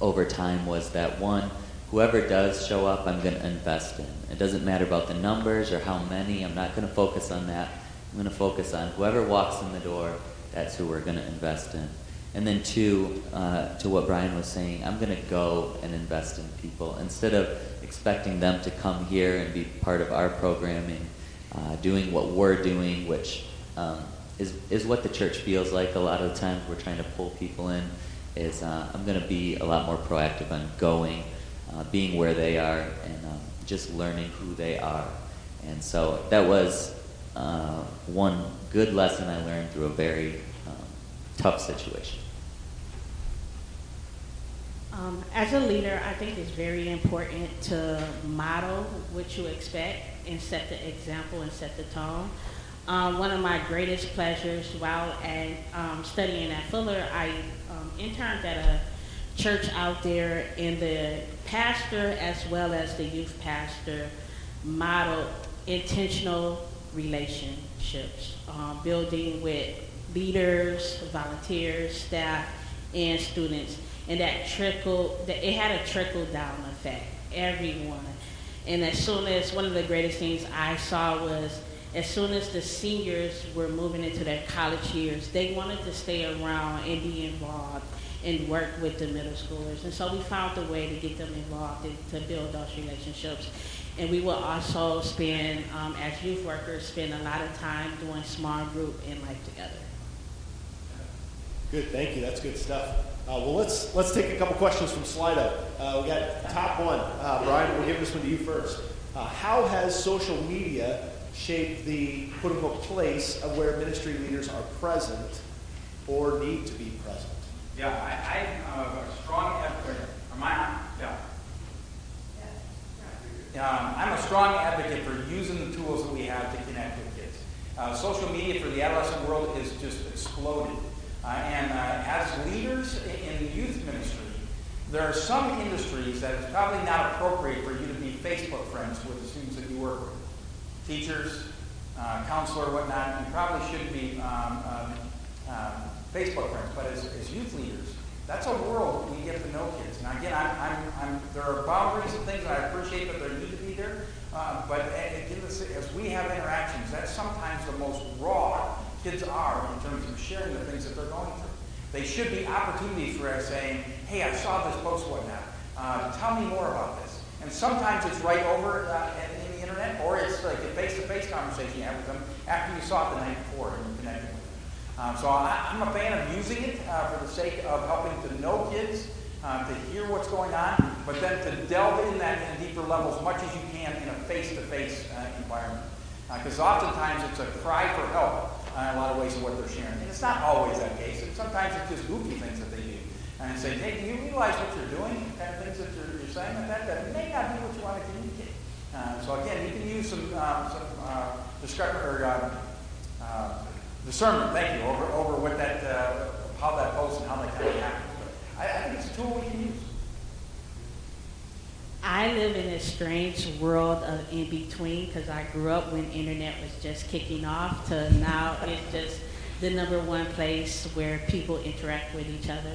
over time was that one whoever does show up i'm going to invest in. It doesn't matter about the numbers or how many i'm not going to focus on that. I'm going to focus on whoever walks in the door that's who we're going to invest in and then two, uh, to what Brian was saying, I'm going to go and invest in people instead of expecting them to come here and be part of our programming, uh, doing what we're doing, which um, is is what the church feels like a lot of the times. We're trying to pull people in. Is uh, I'm going to be a lot more proactive on going, uh, being where they are, and um, just learning who they are. And so that was uh, one good lesson I learned through a very um, tough situation. Um, as a leader, I think it's very important to model what you expect and set the example and set the tone. Um, one of my greatest pleasures while at, um, studying at Fuller, I um, interned at a church out there, and the pastor as well as the youth pastor modeled intentional relationships, um, building with leaders, volunteers, staff, and students and that trickle, that it had a trickle down effect. Everyone, and as soon as one of the greatest things I saw was as soon as the seniors were moving into their college years, they wanted to stay around and be involved and work with the middle schoolers. And so we found a way to get them involved and to build those relationships. And we will also spend, um, as youth workers, spend a lot of time doing small group and life together. Good, thank you. That's good stuff. Uh, well, let's let's take a couple questions from Slido. Uh, we got top one. Uh, Brian, we'll give this one to you first. Uh, how has social media shaped the quote unquote place of where ministry leaders are present or need to be present? Yeah, I, I'm a strong advocate. Am I? Yeah. Um, I'm a strong advocate for using the tools that we have to connect with kids. Uh, social media for the adolescent world is just exploded. Uh, and uh, as leaders in the youth ministry, there are some industries that it's probably not appropriate for you to be Facebook friends with the students that you work with. Teachers, uh, counselor, whatnot, you probably shouldn't be um, um, um, Facebook friends. But as, as, youth leaders, that's a world we get to know kids. Now, again, I'm, I'm, I'm, there are boundaries and things that I appreciate that there need to be there. Uh, but as we have interactions, that's sometimes the most raw kids are in terms of sharing the things that they're going through. They should be opportunities for us saying, hey, I saw this post night. Uh, tell me more about this. And sometimes it's right over uh, in, the internet, or it's like a face-to-face conversation you have with them after you saw it the night before and you connected with them. Um, so I, am a fan of using it uh, for the sake of helping to know kids, uh, to hear what's going on, but then to delve in that in deeper level as much as you can in a face-to-face uh, environment. Because uh, oftentimes it's a cry for help uh, in a lot of ways of what they're sharing. And it's not always that case. And sometimes it's just goofy things that they do. And say, hey, do you realize what you're doing? The kind of things that you're, you're saying like that, that may not be what you want to communicate. Uh, so again, you can use some, um, some uh, or, uh, uh, discernment, thank you, over, over what that, uh, how that posts and how that kind of happens. But I, I think it's a tool we can use. I live in a strange world of in between because I grew up when internet was just kicking off to now it's just the number one place where people interact with each other.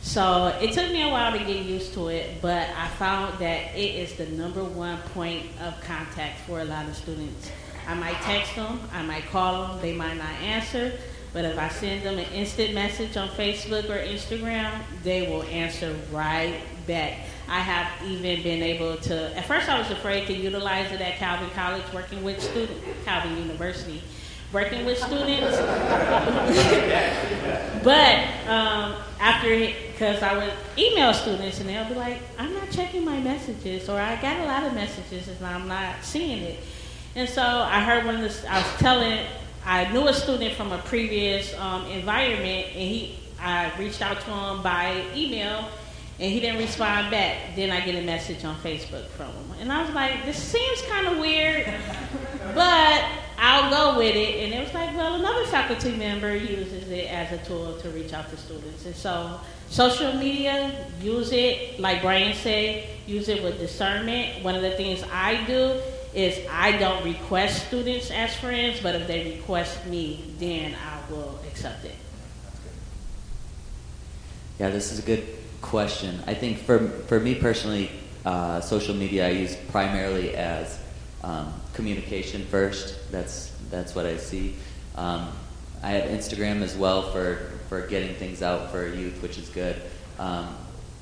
So it took me a while to get used to it, but I found that it is the number one point of contact for a lot of students. I might text them, I might call them, they might not answer, But if I send them an instant message on Facebook or Instagram, they will answer right back. I have even been able to, at first I was afraid to utilize it at Calvin College working with students, Calvin University, working with students. but um, after, because I would email students and they'll be like, I'm not checking my messages, or I got a lot of messages and I'm not seeing it. And so I heard one of the, I was telling, I knew a student from a previous um, environment, and he, I reached out to him by email, and he didn't respond back. Then I get a message on Facebook from him, and I was like, this seems kind of weird, but I'll go with it. And it was like, well, another faculty member uses it as a tool to reach out to students, and so social media, use it, like Brian said, use it with discernment. One of the things I do is I don't request students as friends, but if they request me, then I will accept it. Yeah, this is a good question. I think for for me personally, uh, social media I use primarily as um, communication first. That's that's what I see. Um, I have Instagram as well for for getting things out for youth, which is good. Um,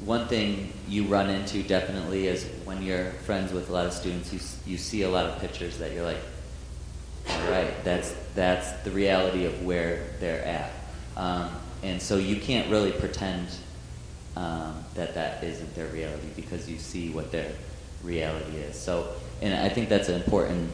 one thing you run into definitely is when you're friends with a lot of students, you you see a lot of pictures that you're like, all right, that's that's the reality of where they're at, um, and so you can't really pretend um, that that isn't their reality because you see what their reality is. So, and I think that's an important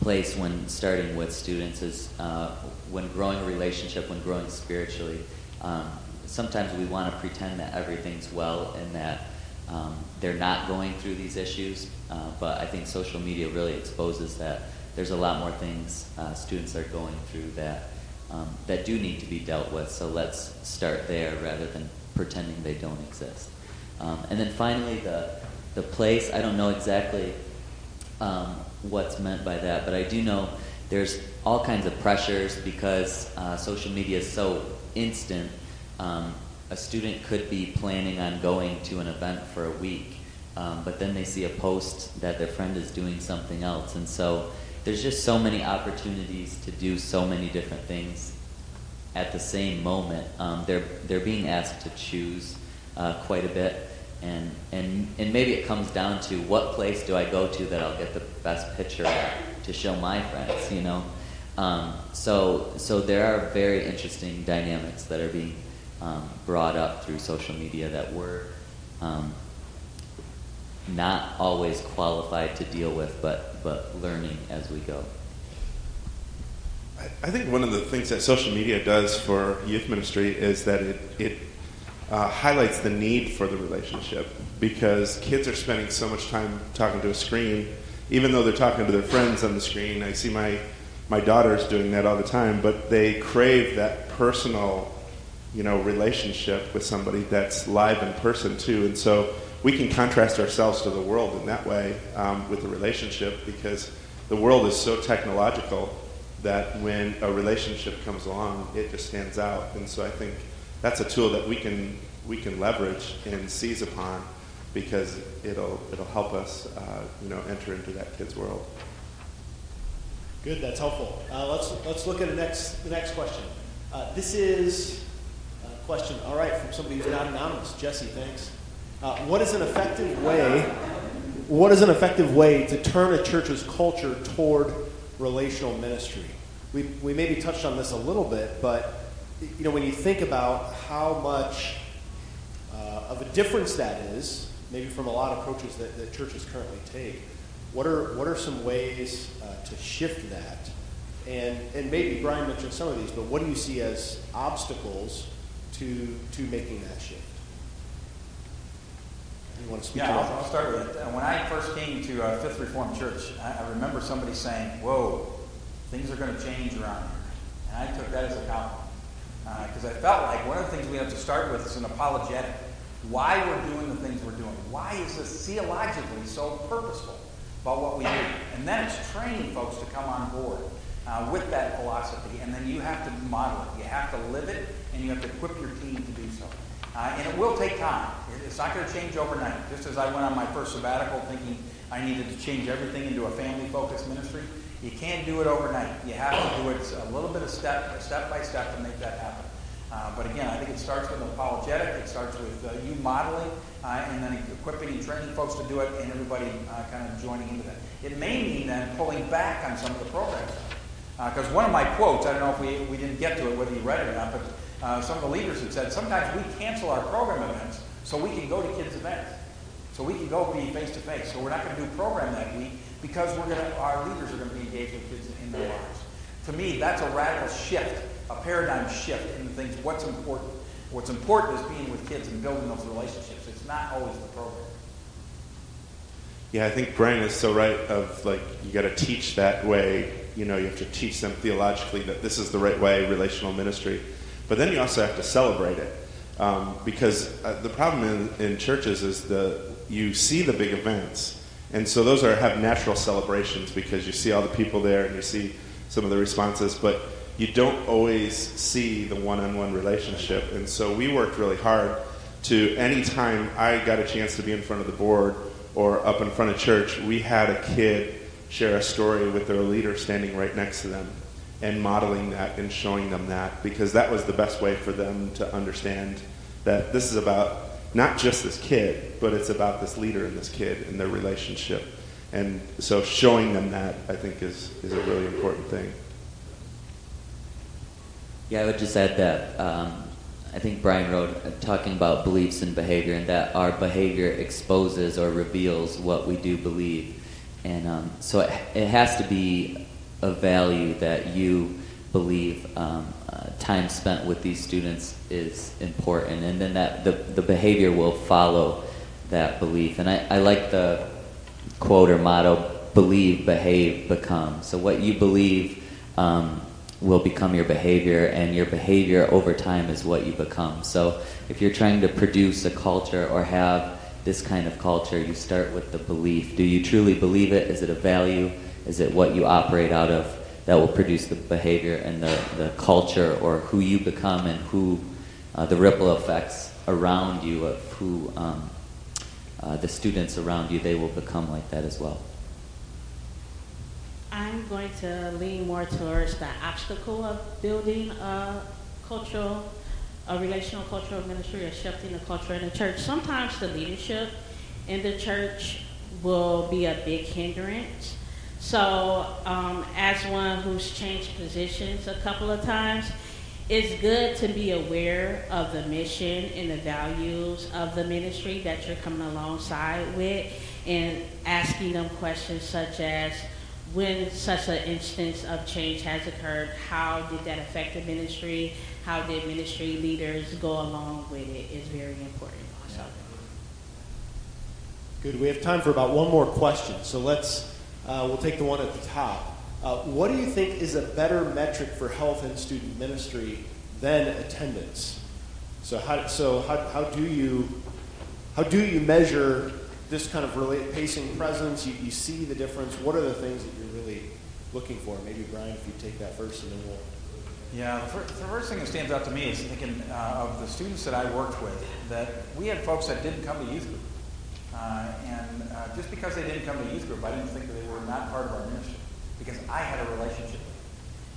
place when starting with students is uh, when growing a relationship, when growing spiritually. Um, sometimes we want to pretend that everything's well and that um, they're not going through these issues, uh, but I think social media really exposes that there's a lot more things uh, students are going through that um, that do need to be dealt with. So let's start there rather than pretending they don't exist. Um, and then finally, the the place. I don't know exactly um, what's meant by that, but I do know there's all kinds of pressures because uh, social media is so instant um, a student could be planning on going to an event for a week, um, but then they see a post that their friend is doing something else. And so there's just so many opportunities to do so many different things at the same moment. Um, they're, they're being asked to choose uh, quite a bit. And, and, and maybe it comes down to what place do I go to that I'll get the best picture to show my friends, you know? Um, so, so there are very interesting dynamics that are being um, brought up through social media that we're um, not always qualified to deal with, but, but learning as we go. I think one of the things that social media does for youth ministry is that it, it uh, highlights the need for the relationship because kids are spending so much time talking to a screen, even though they're talking to their friends on the screen. I see my, my daughters doing that all the time, but they crave that personal you know, relationship with somebody that's live in person too. And so we can contrast ourselves to the world in that way um, with the relationship because the world is so technological that when a relationship comes along, it just stands out. And so I think that's a tool that we can we can leverage and seize upon because it'll it'll help us, uh, you know, enter into that kid's world. Good, that's helpful. Uh, let's let's look at the next the next question. Uh, this is a question. All right, from somebody who's not anonymous. Jesse, thanks. Uh, what is an effective way? What is an effective way to turn a church's culture toward relational ministry? We, we maybe touched on this a little bit, but you know when you think about how much uh, of a difference that is, maybe from a lot of approaches that, that churches currently take, what are what are some ways uh, to shift that? And and maybe Brian mentioned some of these, but what do you see as obstacles to, to making that shift? You want to speak yeah, I'll, I'll, start with it. When I first came to uh, Fifth Reformed Church, I, I, remember somebody saying, Whoa, things are going to change around here. And I took that as a compliment. Because uh, I felt like one of the things we have to start with is an apologetic. Why we're doing the things we're doing. Why is this theologically so purposeful about what we do? And then it's training folks to come on board uh, with that philosophy. And then you have to model it. You have to live it and you have to equip your team to do so. Uh, and it will take time. It's not going to change overnight. Just as I went on my first sabbatical thinking I needed to change everything into a family focused ministry, You can't do it overnight. You have to do it a little bit of step, step by step to make that happen. Uh, but again, I think it starts with apologetic. It starts with uh, you modeling, uh, and then equipping and training folks to do it, and everybody uh, kind of joining into that. It may mean then pulling back on some of the programs. Because uh, one of my quotes, I don't know if we, we didn't get to it, whether you read it or not, but uh, some of the leaders had said sometimes we cancel our program events so we can go to kids' events. So we can go be face to face. So we're not going to do program that week because we're going to, our leaders are going to be engaged with kids in their lives. To me, that's a radical shift, a paradigm shift in the things. What's important? What's important is being with kids and building those relationships. It's not always the program. Yeah, I think Brian is so right. Of like, you got to teach that way. You know, you have to teach them theologically that this is the right way, relational ministry. But then you also have to celebrate it, um, because uh, the problem in, in churches is the you see the big events, and so those are have natural celebrations because you see all the people there and you see some of the responses, but you don't always see the one-on-one relationship. And so we worked really hard to anytime I got a chance to be in front of the board or up in front of church, we had a kid share a story with their leader standing right next to them and modeling that and showing them that because that was the best way for them to understand that this is about not just this kid, but it's about this leader and this kid and their relationship. And so showing them that, I think, is, is a really important thing. Yeah, I would just add that um, I think Brian wrote uh, talking about beliefs and behavior, and that our behavior exposes or reveals what we do believe. And um, so it, it, has to be a value that you believe um, uh, time spent with these students is important, and then that the, the behavior will follow that belief. And I, I like the quote or motto believe, behave, become. So what you believe um, will become your behavior, and your behavior over time is what you become. So if you're trying to produce a culture or have this kind of culture, you start with the belief. Do you truly believe it? Is it a value? Is it what you operate out of that will produce the behavior and the, the culture or who you become and who uh, the ripple effects around you of who um, uh, the students around you, they will become like that as well. I'm going to lean more towards the obstacle of building a cultural, a relational cultural ministry or shifting the culture in the church. Sometimes the leadership in the church will be a big hindrance. So, um, as one who's changed positions a couple of times, it's good to be aware of the mission and the values of the ministry that you're coming alongside with and asking them questions such as, when such an instance of change has occurred, how did that affect the ministry? How did ministry leaders go along with it is very important. Good. We have time for about one more question. So let's, uh, we'll take the one at the top. Uh, what do you think is a better metric for health and student ministry than attendance? So how, so how, how do you, how do you measure this kind of really pacing presence? You, you see the difference. What are the things that you're really looking for? Maybe Brian, if you take that first, and then we'll. Yeah, the first, the first thing that stands out to me is thinking uh, of the students that I worked with. That we had folks that didn't come to youth group, uh, and uh, just because they didn't come to youth group, I didn't think that they were not part of our ministry because I had a relationship.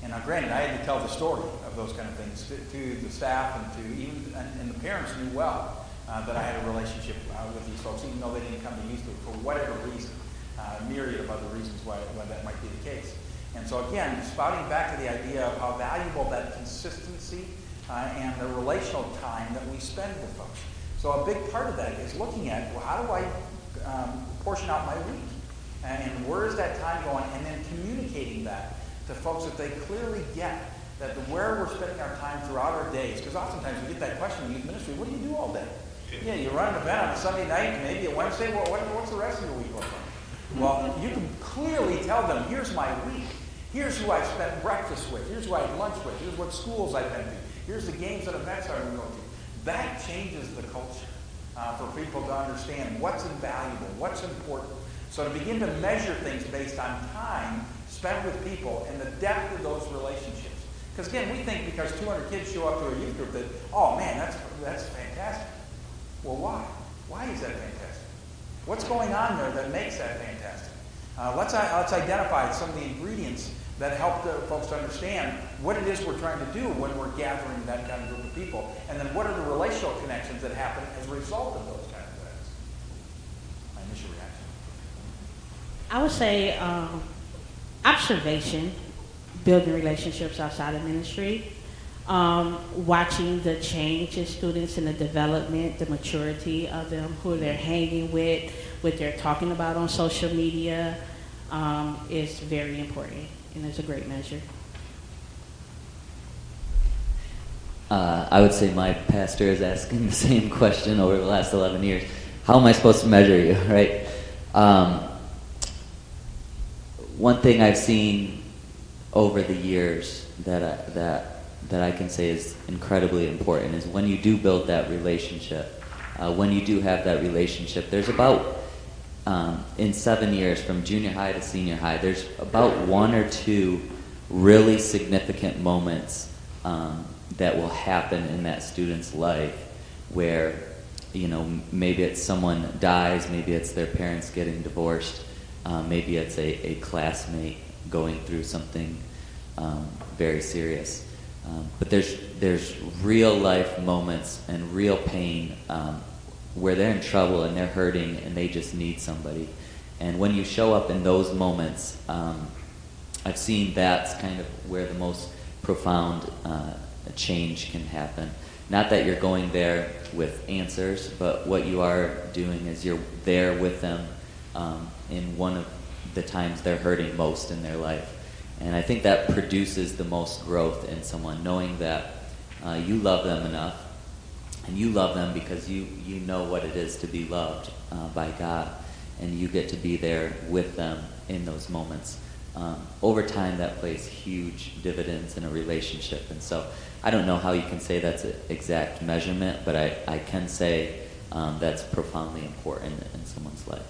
And now, granted, I had to tell the story of those kind of things to, to the staff and to even and, and the parents knew well uh, that I had a relationship uh, with these folks, even though they didn't come to youth group for whatever reason, uh, myriad of other reasons why, why that might be the case. And so again, spouting back to the idea of how valuable that consistency uh, and the relational time that we spend with folks. So a big part of that is looking at, well, how do I um, portion out my week? And where is that time going? And then communicating that to folks that they clearly get that the, where we're spending our time throughout our days. Because oftentimes we get that question in youth ministry, what do you do all day? Yeah, you run an event on a Sunday night, maybe a Wednesday. Well, what, what's the rest of your week look like? Well, you can clearly tell them, here's my week. Here's who I spent breakfast with. Here's who I had lunch with. Here's what schools I've been to. Here's the games and events I'm going to. That changes the culture uh, for people to understand what's invaluable, what's important. So to begin to measure things based on time spent with people and the depth of those relationships. Because again, we think because 200 kids show up to a youth group that, oh man, that's, that's fantastic. Well, why? Why is that fantastic? What's going on there that makes that fantastic? Uh, let's, uh, let's identify some of the ingredients that help the folks to understand what it is we're trying to do when we're gathering that kind of group of people, and then what are the relational connections that happen as a result of those kind of events. My initial reaction. I would say um, observation, building relationships outside of ministry, um, watching the change in students and the development, the maturity of them, who they're hanging with, what they're talking about on social media, um, is very important and it's a great measure. Uh, I would say my pastor is asking the same question over the last 11 years. How am I supposed to measure you, right? Um, one thing I've seen over the years that I, that that I can say is incredibly important is when you do build that relationship. Uh, when you do have that relationship, there's about um, in seven years from junior high to senior high, there's about one or two really significant moments um, that will happen in that student's life where you know maybe it's someone dies maybe it's their parents getting divorced uh, maybe it's a, a classmate going through something um, very serious. Um, but there's there's real life moments and real pain um, where they're in trouble and they're hurting and they just need somebody. And when you show up in those moments, um, I've seen that's kind of where the most profound uh, change can happen. Not that you're going there with answers, but what you are doing is you're there with them um, in one of the times they're hurting most in their life. And I think that produces the most growth in someone, knowing that uh, you love them enough and you love them because you, you know what it is to be loved uh, by God, and you get to be there with them in those moments. Um, over time, that plays huge dividends in a relationship. And so I don't know how you can say that's an exact measurement, but I, I can say um, that's profoundly important in someone's life.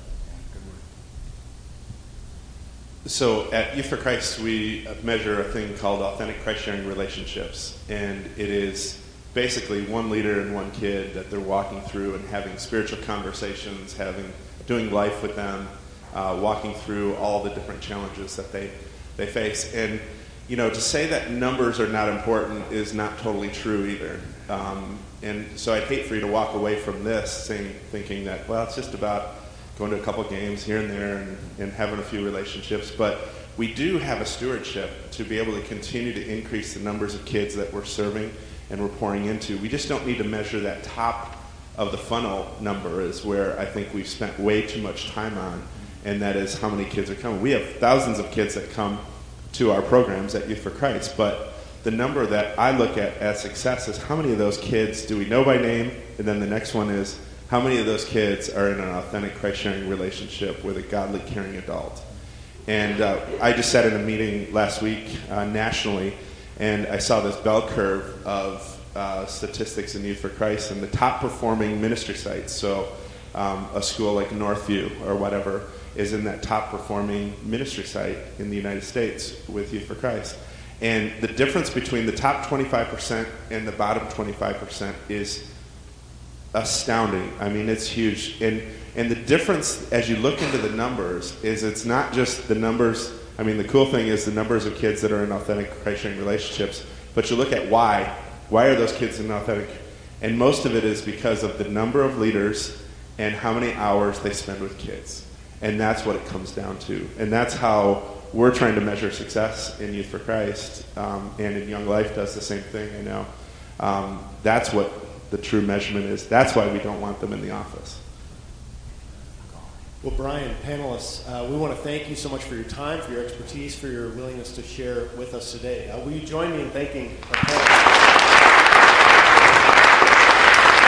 So at Youth for Christ, we measure a thing called authentic Christ sharing relationships. And it is basically one leader and one kid that they're walking through and having spiritual conversations, having doing life with them, uh, walking through all the different challenges that they they face. And you know, to say that numbers are not important is not totally true either. Um, and so I'd hate for you to walk away from this saying, thinking that well, it's just about going to a couple games here and there and, and having a few relationships, but we do have a stewardship to be able to continue to increase the numbers of kids that we're serving and we're pouring into. We just don't need to measure that top of the funnel number is where I think we've spent way too much time on, and that is how many kids are coming. We have thousands of kids that come to our programs at Youth for Christ, but the number that I look at as success is how many of those kids do we know by name, and then the next one is how many of those kids are in an authentic Christ sharing relationship with a godly, caring adult. And uh, I just sat in a meeting last week uh, nationally and I saw this bell curve of uh, statistics in Youth for Christ and the top performing ministry sites. So, um, a school like Northview or whatever is in that top performing ministry site in the United States with Youth for Christ. And the difference between the top 25% and the bottom 25% is astounding. I mean, it's huge. And, and the difference as you look into the numbers is it's not just the numbers I mean, the cool thing is the numbers of kids that are in authentic Christ sharing relationships, but you look at why. Why are those kids in authentic? And most of it is because of the number of leaders and how many hours they spend with kids. And that's what it comes down to. And that's how we're trying to measure success in Youth for Christ. Um, and in Young Life does the same thing, I know. Um, that's what the true measurement is. That's why we don't want them in the office. Well, Brian, panelists, uh, we want to thank you so much for your time, for your expertise, for your willingness to share with us today. Uh, will you join me in thanking our panelists?